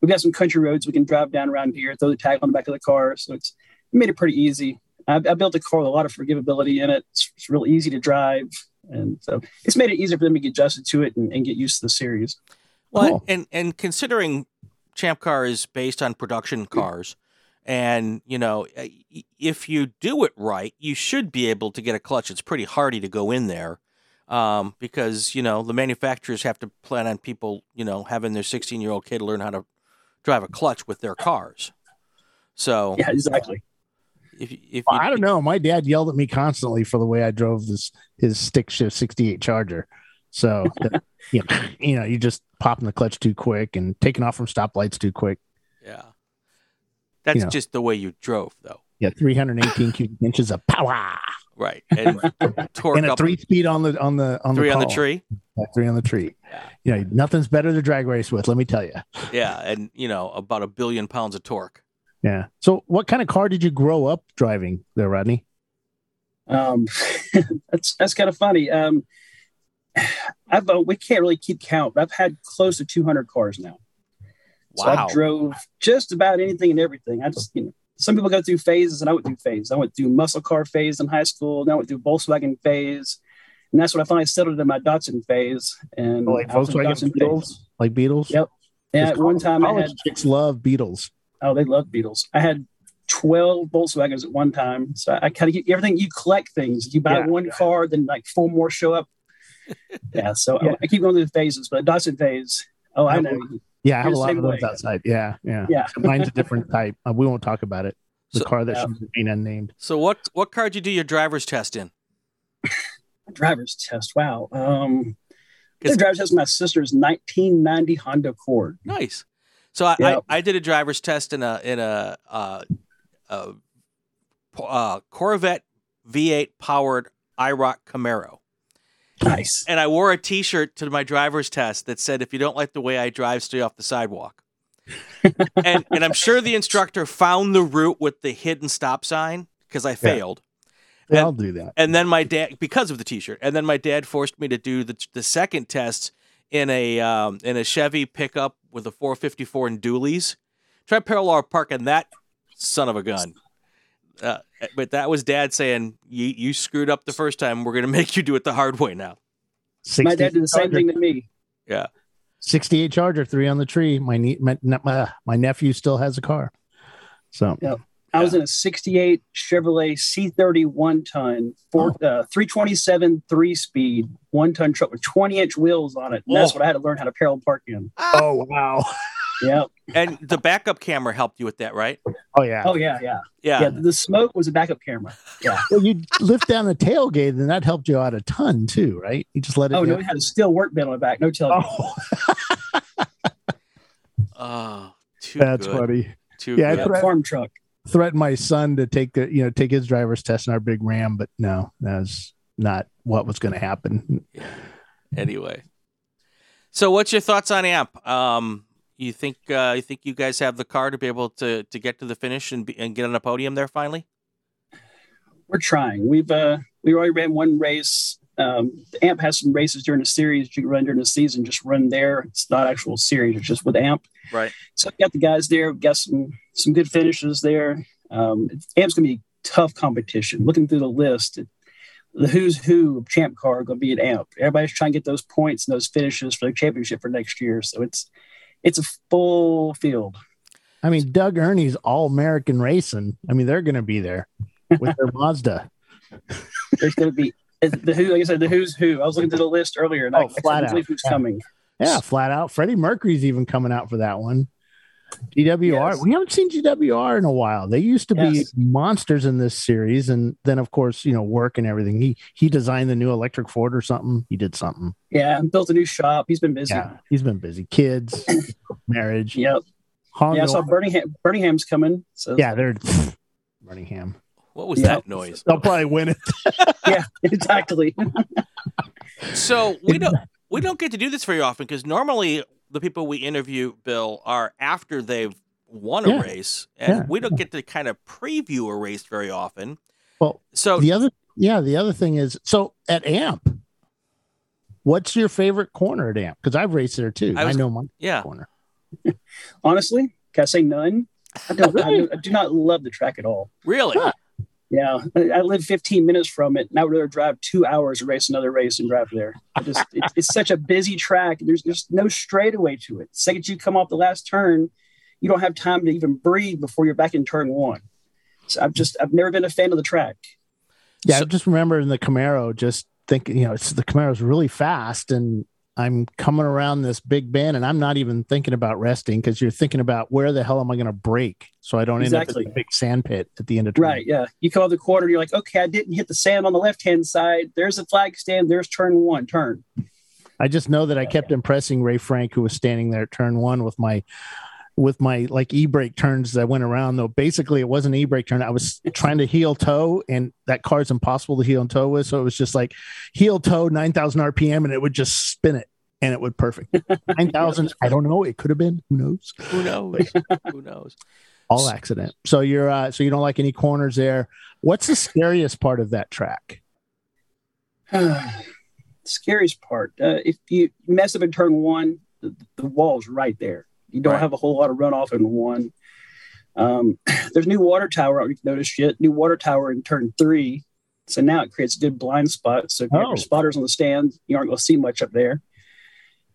We've got some country roads we can drive down around here, throw the tag on the back of the car. So it's it made it pretty easy. I, I built a car with a lot of forgivability in it. It's, it's real easy to drive. And so it's made it easier for them to get adjusted to it and, and get used to the series. Well, Cool. and and considering Champ Car is based on production cars, and you know, if you do it right, you should be able to get a clutch. It's pretty hardy to go in there, um, because you know the manufacturers have to plan on people, you know, having their 16 year old kid learn how to drive a clutch with their cars. So Yeah, exactly. If if Well, you, I don't know. My dad yelled at me constantly for the way I drove this his stick shift 68 Charger. So, that, you, know, you know, you just popping the clutch too quick and taking off from stoplights too quick. yeah, that's You know. just the way you drove, though, Yeah, 318 cubic inches of power right? And torque and a three speed on the on the on three the on the tree. Yeah, three on the tree. Yeah. You know, nothing's better to drag race with. Let me tell you. Yeah, and you know about a billion pounds of torque. Yeah. So, what kind of car did you grow up driving there, Rodney? Um, that's that's kind of funny. Um, I've uh, we can't really keep count, but I've had close to 200 cars now. So Wow. I drove just about anything and everything. I just, you know, some people go through phases and I went through phases. I went through muscle car phase in high school. Then I went through Volkswagen phase. And that's when I finally settled in my Datsun phase. And Oh, like I was in Volkswagen Datsun Beetles, phase. like Beetles. Yep. And at one time I college had, chicks love Beetles. Oh, they love Beetles. I had 12 Volkswagens at one time. So I kind of get everything. You collect things. You buy Yeah. one car, then like four more show up. yeah. So I- Yeah. I keep going through the phases, but Datsun phase. Oh, I Yeah, know. Yeah, I have a lot of those way. outside. Yeah, yeah. Yeah. Mine's a different type. Uh, we won't talk about it. The So- car that Yeah. should remain unnamed. So what what car did you do your driver's test in? driver's test. Wow. Um, I 'Cause- did a driver's test my sister's 1990 Honda Accord. Nice. So I, Yeah. I, I did a driver's test in a in a uh, uh, uh, Corvette V8 powered IROC Camaro, Nice. and I wore a T-shirt to my driver's test that said, "If you don't like the way I drive, stay off the sidewalk." and and I'm sure the instructor found the route with the hidden stop sign because I failed. And- all do that. And then my dad, because of the T-shirt, and then my dad forced me to do the the second test in a um, in a Chevy pickup with a 454 and dualies. Try parallel parking that son of a gun. Uh, but that was dad saying, "You you screwed up the first time. We're gonna make you do it the hard way now." My dad did the same Charger- thing to me. Yeah. 68 Charger, three on the tree. My nie- my, my, my nephew still has a car. So I was in a 68 Chevrolet C30 one ton, four, uh, 327 three speed, one ton truck with 20 inch wheels on it. And that's Oh. what I had to learn how to parallel park in. Oh wow. Yeah. And the backup camera helped you with that, right? Oh yeah. Oh, yeah. Yeah. Yeah. Yeah. The smoke was a backup camera. Yeah. Well, you lift down the tailgate, and that helped you out a ton too, right? You just let it Oh, go. no, it had a steel work bed on the back. No telling. Oh, Oh, too that's good. funny. Too Yeah, I good. Yeah, farm truck. Threatened my son to take the you know take his driver's test in our big Ram, but no, that was not what was going to happen. anyway. So, what's your thoughts on AMP? Um, you think uh, you think you guys have the car to be able to to get to the finish and be, and get on a podium there finally? We're trying. We've uh we already ran one race. Um, AMP has some races during the series you can run during the season. Just run there. It's not actual series. It's just with AMP. Right. So we got the guys there. We've got some some good finishes there. Um, AMP's gonna be tough competition. Looking through the list, the who's who of Champ Car are gonna be at AMP. Everybody's trying to get those points and those finishes for the championship for next year. So it's it's a full field. I mean, Doug Ernie's all American racing. I mean, they're going to be there with their Mazda. There's gonna be the who. Like I said, the who's who. I was looking through the list earlier, and Oh, I flat out. who's Yeah. coming. Yeah, flat out. Freddie Mercury's even coming out for that one. GWR. Yes. We haven't seen GWR in a while. They used to be monsters in this series, and then of course, you know, work and everything. He he designed the new electric Ford or something. He did something. Yeah, and built a new shop. He's been busy. Yeah, he's been busy. Kids, marriage. Yep. Honda. Yeah, I saw Birmingham. Birmingham's coming. So yeah, they're Birmingham. What was Yeah. that noise? They'll probably win it. yeah, exactly. So we don't we don't get to do this very often because normally the people we interview, Bill, are after they've won a Yeah. race, and Yeah. we don't get to kind of preview a race very often. Well, So the other yeah, the other thing is so at AMP. What's your favorite corner at AMP? Because I've raced there too. I I, know my yeah, corner. Honestly, can I say none? I don't. I, do, I do not love the track at all. really. Huh. Yeah, I, I live 15 minutes from it, and I would rather drive two hours to race another race and drive there. I just, it's, it's such a busy track. There's there's no straightaway to it. The second you come off the last turn, you don't have time to even breathe before you're back in turn one. So I've just I've never been a fan of the track. Yeah, So- I just remember in the Camaro, just thinking, you know, it's the Camaro's really fast, and I'm coming around this big bend, and I'm not even thinking about resting because you're thinking about where the hell am I going to brake so I don't end Exactly. up in a big sand pit at the end of turn. Right. Yeah. You come off the corner, you're like, okay, I didn't hit the sand on the left hand side. There's a flag stand. There's turn one. Turn. I just know that I kept impressing Ray Frank, who was standing there at turn one with my with my like e-brake turns that went around though. Basically it wasn't an e-brake turn. I was trying to heel toe and that car's impossible to heel and toe with. So it was just like heel toe 9000 rpm and it would just spin it and it would perfect. 9000 i don't know. It could have been. Who knows? Who knows? Who knows? all accident. So you're uh so you don't like any corners there. What's the scariest part of that track? Scariest part. Uh, if you mess up in turn one, the, the wall's right there. You don't Right. have a whole lot of runoff in one. Um, there's new water tower. I don't know if you've noticed yet. New water tower in turn three. So now it creates a good blind spot. So if you have Oh. your spotters on the stand, you aren't going to see much up there.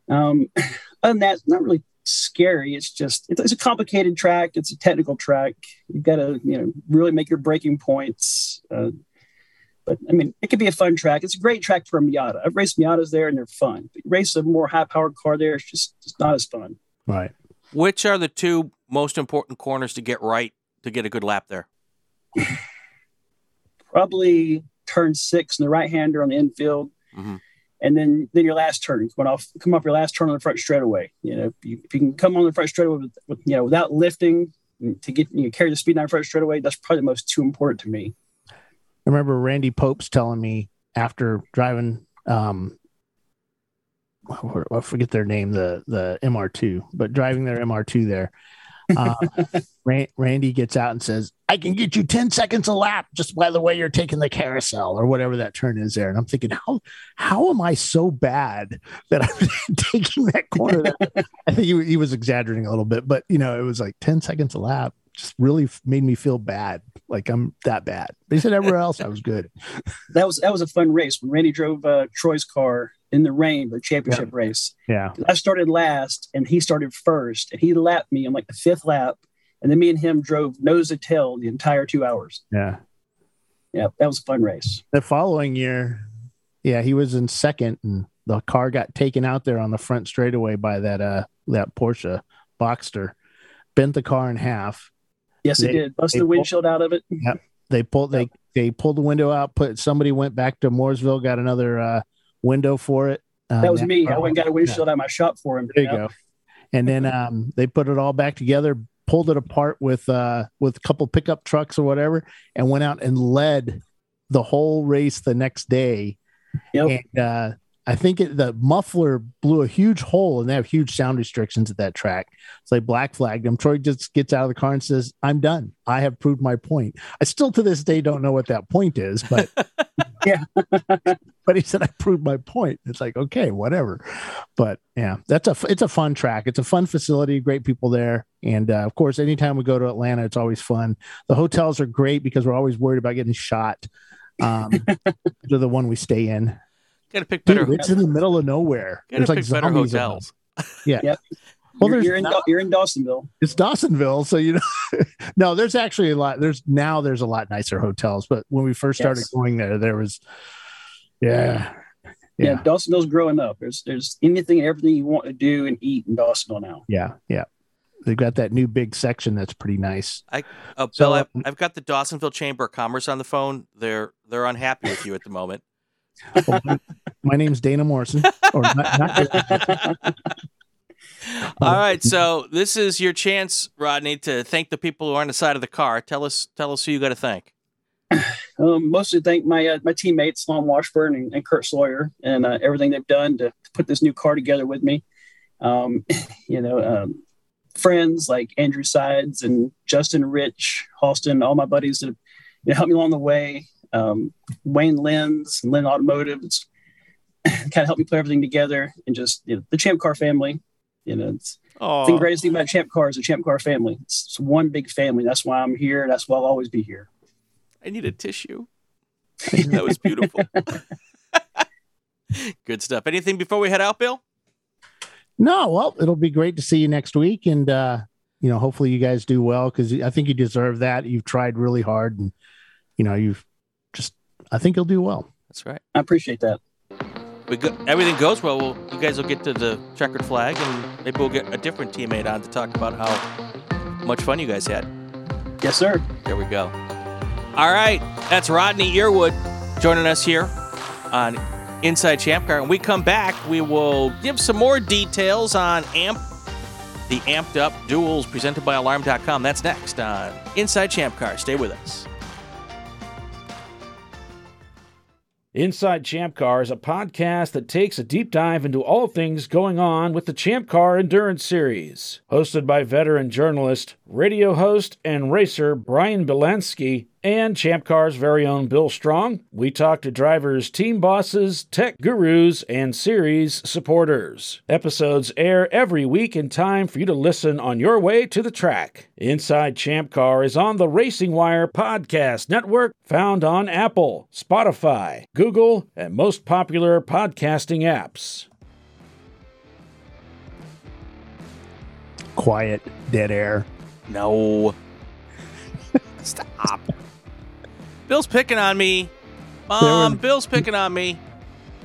Um, other than that, not really scary. It's just it's, it's a complicated track. It's a technical track. You've got to you know really make your braking points. Uh, but I mean, it could be a fun track. It's a great track for a Miata. I've raced Miatas there, and they're fun. But race a more high-powered car there, it's just it's not as fun. Right. Which are the two most important corners to get right to get a good lap there? Probably turn six and the right-hander on the infield, Mhm. and then then your last turn. When off, come off your last turn on the front straightaway. You know, if you, if you can come on the front straightaway with, with you know without lifting to get you know, carry the speed down the front straightaway, that's probably the most too important to me. I remember Randy Pope's telling me after driving um what- I forget their name, the the MR2, but driving their MR2 there, uh, Ran- Randy gets out and says, "I can get you 10 seconds a lap just by the way you're taking the carousel or whatever that turn is there." And I'm thinking, how how am I so bad that I'm taking that corner? That, I think he, he was exaggerating a little bit, but you know, it was like 10 seconds a lap. Just really made me feel bad, like I'm that bad. He said everywhere else I was good. That was that was a fun race when Randy drove uh, Troy's car in the rain the championship race. Yeah. I started last and he started first, and he lapped me on like the fifth lap, and then me and him drove nose to tail the entire two hours. Yeah. Yeah, that was a fun race. The following year, yeah, he was in second and the car got taken out there on the front straightaway by that uh that Porsche Boxster, bent the car in half. Yes, They- it did. Bust the pulled- windshield out of it. Yep. They pulled they they pulled the window out, put somebody went back to Mooresville, got another uh window for it. Um, That was me. I went and got a windshield out of my shop for him. There you Yeah. go. And then um, they put it all back together, pulled it apart with uh, with a couple pickup trucks or whatever, and went out and led the whole race the next day. Yep. And uh, I think it, the muffler blew a huge hole, and they have huge sound restrictions at that track. So they black flagged him. Troy just gets out of the car and says, "I'm done. I have proved my point." I still to this day don't know what that point is, but Yeah. but he said I proved my point. It's like okay, whatever. But yeah, that's a it's a fun track. It's a fun facility, great people there, and uh, of course, anytime we go to Atlanta, it's always fun. The hotels are great because we're always worried about getting shot. Um, they're the one we stay in. Got to pick better. Dude, it's in the middle of nowhere. Got to There's like pick better zombies around. hotels. Well, you're, there's you're in, not- you're in Dawsonville. It's Dawsonville, so you know. no, there's actually a lot. There's now there's a lot nicer hotels, but when we first started Yes. going there, there was, yeah, Yeah. yeah, Dawsonville's growing up. There's there's anything and everything you want to do and eat in Dawsonville now. yeah, yeah. They've got that new big section that's pretty nice. Uh, Bill, So, I've, um, I've got the Dawsonville Chamber of Commerce on the phone. They're they're unhappy with you at the moment. Well, my, my name's Dana Morrison. Or not, not All right, so this is your chance, Rodney, to thank the people who are on the side of the car. Tell us tell us who you got to thank. Um, mostly thank my uh, my teammates Lon Washburn and, and Kurt Sawyer and uh, everything they've done to, to put this new car together with me. Um, you know, um, friends like Andrew Sides and Justin Rich, Halston, all my buddies that have you know, helped me along the way. Um, Wayne Lenz and Lynn Automotive, it's kind of helped me put everything together and just you know, the Champ Car family. You know, it's the greatest thing about Champ Car is the Champ Car family. It's, it's one big family. That's why I'm here. That's why I'll always be here. I need a tissue. that was beautiful. Good stuff. Anything before we head out, Bill? no, well, it'll be great to see you next week, and uh, you know, hopefully you guys do well because I think you deserve that. You've tried really hard, and you know, you've just. I think you'll do well. That's right. I appreciate that. We go, everything goes well. well. You guys will get to the checkered flag, and maybe we'll get a different teammate on to talk about how much fun you guys had. Yes, sir. There we go. All right, that's Rodney Earwood joining us here on Inside Champ Car. When we come back, we will give some more details on AMP, the amped up duels presented by Alarm.com. That's next on Inside Champ Car. Stay with us. Inside Champ Car is a podcast that takes a deep dive into all things going on with the Champ Car Endurance Series. Hosted by veteran journalist, radio host, and racer Brian Belansky, and Champ Car's very own Bill Strong. We talk to drivers, team bosses, tech gurus, and series supporters. Episodes air every week in time for you to listen on your way to the track. Inside Champ Car is on the Racing Wire podcast network, found on Apple, Spotify, Google, and most popular podcasting apps. Quiet, dead air. No. Stop. Bill's picking on me. Mom, was- Bill's picking on me.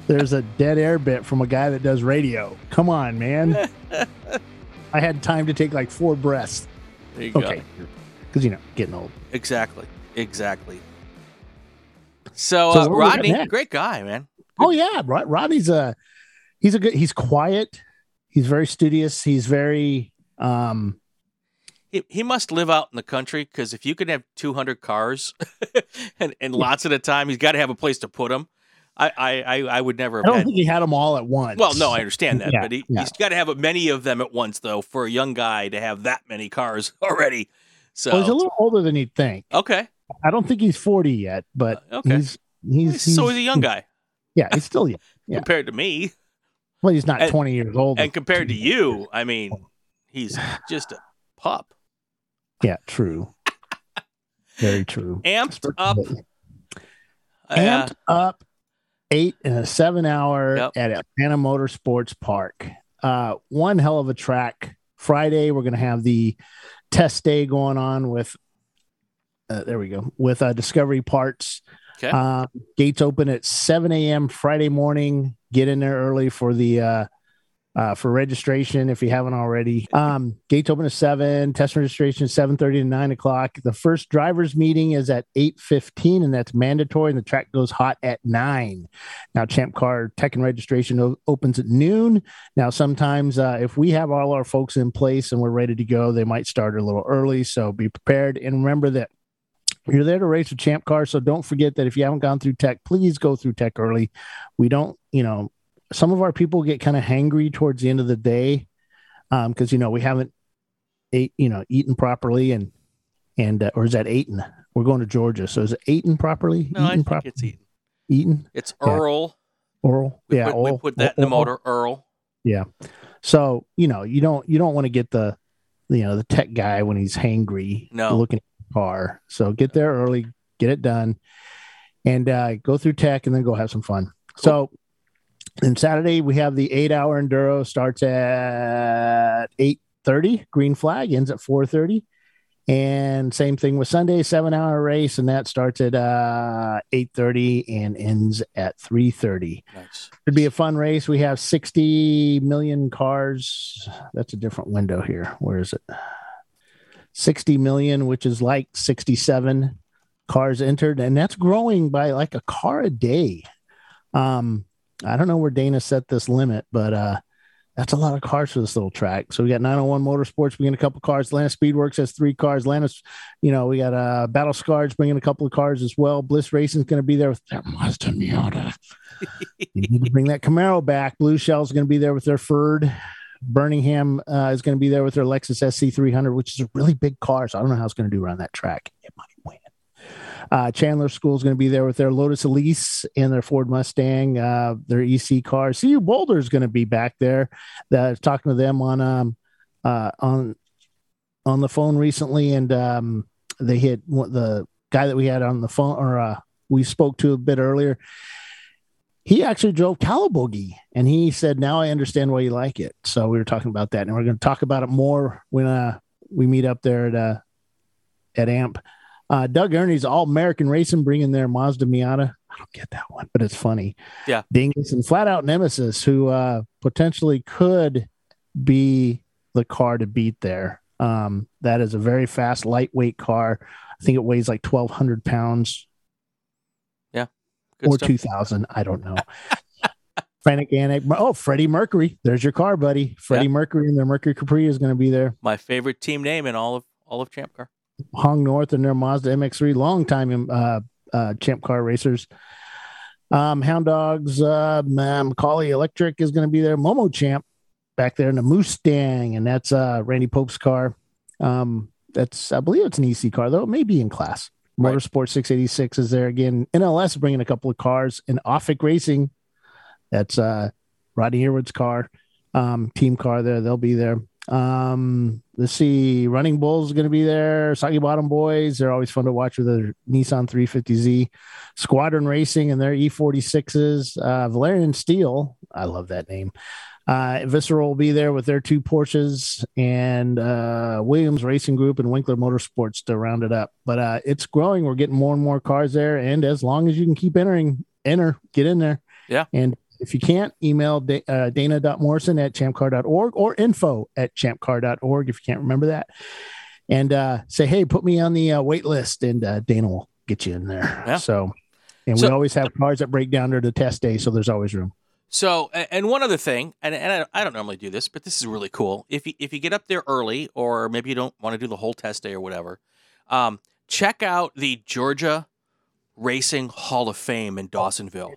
There's a dead air bit from a guy that does radio. Come on, man. I had time to take like four breaths. There you go. Okay. Because, you know, getting old. Exactly. Exactly. So, So uh, Rodney, great guy, man. Oh yeah, Rod, Rodney's a he's a good he's quiet. He's very studious. He's very um He, he must live out in the country because if you could have 200 cars and, and lots at a time, he's got to have a place to put them. I, I, I, I would never I have don't had. think he had them all at once. Well, no, I understand that, Yeah, but he, yeah. he's got to have many of them at once, though, for a young guy to have that many cars already. So, Well, he's a little older than you'd think. okay. I don't think he's 40 yet, but Uh, okay. he's he's, so he's- he's a young guy Yeah, he's still young. Yeah. compared to me. Well, he's not And- 20 years old. And compared to you, I mean, he's just a pup. Yeah, true. Very true. Amped up. Uh, Amped up eight and a seven hour Yep. at Atlanta Motorsports Park. Uh, one hell of a track. Friday, we're going to have the test day going on with, uh, there we go, with uh, Discovery Parts. Okay. Uh, gates open at 7 a.m. Friday morning. Get in there early for the uh, for registration if you haven't already. Um, gates open at seven. Test registration seven thirty to nine o'clock. The first drivers meeting is at eight fifteen, and that's mandatory. And the track goes hot at nine. Now, Champ Car Tech and registration o- opens at noon. Now, sometimes uh, if we have all our folks in place and we're ready to go, they might start a little early. So be prepared and remember that you're there to race with Champ Car. So don't forget that if you haven't gone through Tech, please go through Tech early. We don't, you know, some of our people get kind of hangry towards the end of the day because you know we haven't ate, you know, eaten properly and and uh, or is that eaten? We're going to Georgia, so is it eaten properly? no, I think properly? it's eaten. Eaten It's Yeah. Earl. oral? We, yeah, put, we put that in the motor, Earl. Yeah. So you know you don't you don't want to get the you know the tech guy when he's hangry No. looking at the car. So get there early, get it done, and uh, go through tech, and then go have some fun. So. And Saturday we have the eight hour enduro starts at eight thirty. Green flag ends at four thirty, and same thing with Sunday seven hour race, and that starts at uh, eight thirty and ends at three thirty. Nice. It'd be a fun race. We have 60 million cars. That's a different window here. Where is it? 60 million, which is like 67 cars entered, and that's growing by like a car a day. Um, I don't know where Dana set this limit, but uh, that's a lot of cars for this little track. So we got 901 Motorsports bringing a couple cars. Atlanta Speedworks has three cars. Atlanta's, you know, we got uh, Battle Scars bringing a couple of cars as well. Bliss Racing's going to be there with their Mazda Miata. you need to bring that Camaro back. Blue Shell's going to be there with their Ford. Birmingham uh, is going to be there with their Lexus SC300, which is a really big car. So I don't know how it's going to do around that track. It might win. Uh, Chandler School is going to be there with their Lotus Elise and their Ford Mustang, uh, their EC car. CU Boulder is going to be back there. Was talking to them on um, uh, on on the phone recently, and um, they hit the guy that we had on the phone, or uh, we spoke to a bit earlier. He actually drove Calabogie, and he said, "Now I understand why you like it." So we were talking about that, and we're going to talk about it more when uh, we meet up there at uh, at AMP. Uh, Doug Ernie's All American Racing bringing their Mazda Miata. I don't get that one, but it's funny. Yeah. Dingus and Flat Out Nemesis, who uh, potentially could be the car to beat there. Um, that is a very fast, lightweight car. I think it weighs like 1,200 pounds Good or stuff. 2,000. I don't know. Frantic Anik. Oh, Freddie Mercury. There's your car, buddy. Freddie Mercury and their Mercury Capri is going to be there. My favorite team name in all of all of Champ Car. Hong North and their Mazda MX3, longtime uh, uh, champ car racers. Um, Hound Dogs, uh, Macaulay Electric is going to be there. Momo Champ back there in the Mustang, and that's uh, Randy Pope's car. Um, that's I believe it's an EC car though. It may be in class. Right. Motorsport 686 is there again. NLS is bringing a couple of cars. And Offic Racing, that's uh, Rodney Earwood's car, um, team car there. They'll be there. Um, let's see. Running Bulls is going to be there. Soggy Bottom Boys, they're always fun to watch with their Nissan 350Z. Squadron Racing and their E46s. Uh, Valyrian Steel, I love that name. Uh, Visceral will be there with their two Porsches and uh, Williams Racing Group and Winkler Motorsports to round it up. But uh, it's growing. We're getting more and more cars there. And as long as you can keep entering, enter, get in there. Yeah. And if you can't, email da- uh, dana.morrison at champcar.org or info at champcar.org if you can't remember that. And uh, say, hey, put me on the uh, wait list and uh, Dana will get you in there. Yeah. So, and So- we always have cars that break down during the test day. So there's always room. So, and one other thing, and, and I, I don't normally do this, but this is really cool. If you if you get up there early, or maybe you don't want to do the whole test day or whatever, um, check out the Georgia Racing Hall of Fame in Dawsonville.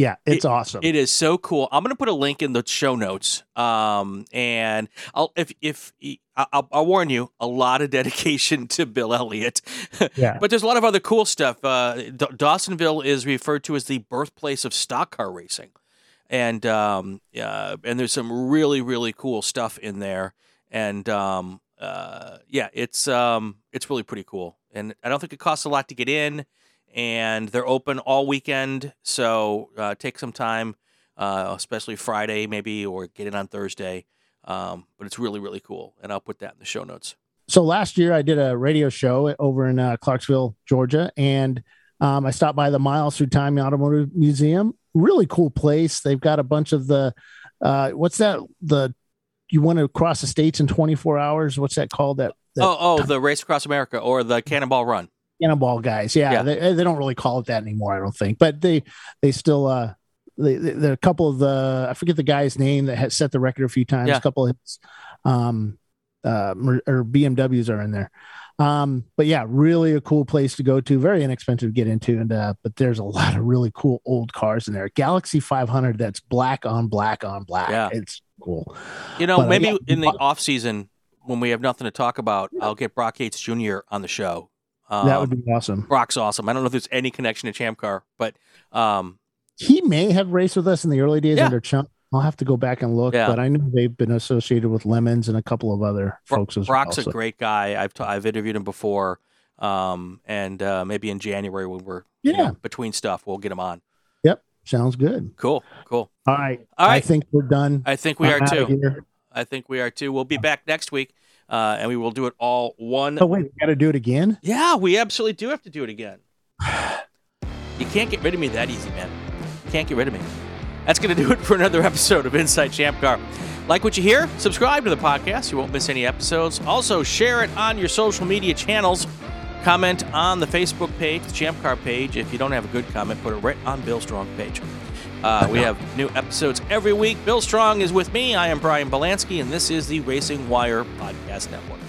Yeah, it's awesome. It is so cool. I'm going to put a link in the show notes. Um, and I'll if if I'll, I'll warn you, a lot of dedication to Bill Elliott. Yeah. but there's a lot of other cool stuff. Uh, D- Dawsonville is referred to as the birthplace of stock car racing, and um, uh, and there's some really really cool stuff in there. And um, uh, yeah, it's um, it's really pretty cool. And I don't think it costs a lot to get in and they're open all weekend. So uh, take some time, uh, especially Friday maybe, or get it on Thursday. Um, but it's really really cool, and I'll put that in the show notes. so last year I did a radio show over in uh, Clarkesville, Georgia, and um, I stopped by the Miles Through Time Automotive Museum. Really cool place. They've got a bunch of the uh, what's that? The you want to cross the states in 24 hours? What's that called? That, that Oh, oh, the Race Across America or the Cannonball Run. Cannonball guys. Yeah, Yeah. They, they don't really call it that anymore. I don't think, but they they still uh they, they, a couple of the I forget the guy's name that has set the record a few times. Yeah. A couple of his, um uh or BMWs are in there. Um, but yeah, really a cool place to go to. Very inexpensive to get into, and uh, but there's a lot of really cool old cars in there. Galaxie 500 that's black on black on black. Yeah. it's cool. You know, But, maybe yeah. in the off season when we have nothing to talk about, I'll get Brock Yates Jr. on the show. Um, that would be awesome. Brock's awesome. I don't know if there's any connection to Champ Car, but um, he may have raced with us in the early days Yeah. under Chump. I'll have to go back and look, Yeah. but I know they've been associated with Lemons and a couple of other folks as Brock's well. a great guy. I've t- I've interviewed him before, um, and uh, maybe in January when we're you know, Yeah. between stuff, we'll get him on. Yep, sounds good. Cool, cool. All right, All right. I think we're done. I think we I'm are too. I think we are too. We'll be back next week, uh, and we will do it all one. Oh wait, we got to do it again. Yeah, we absolutely do have to do it again. You can't get rid of me that easy, man. You can't get rid of me. That's going to do it for another episode of Inside Champ Car. Like what you hear? Subscribe to the podcast. You won't miss any episodes. Also, share it on your social media channels. Comment on the Facebook page, the Champ Car page. If you don't have a good comment, put it right on Bill Strong page. Uh, we have new episodes every week. Bill Strong is with me. I am Brian Belansky, and this is the Racing Wire Podcast Network.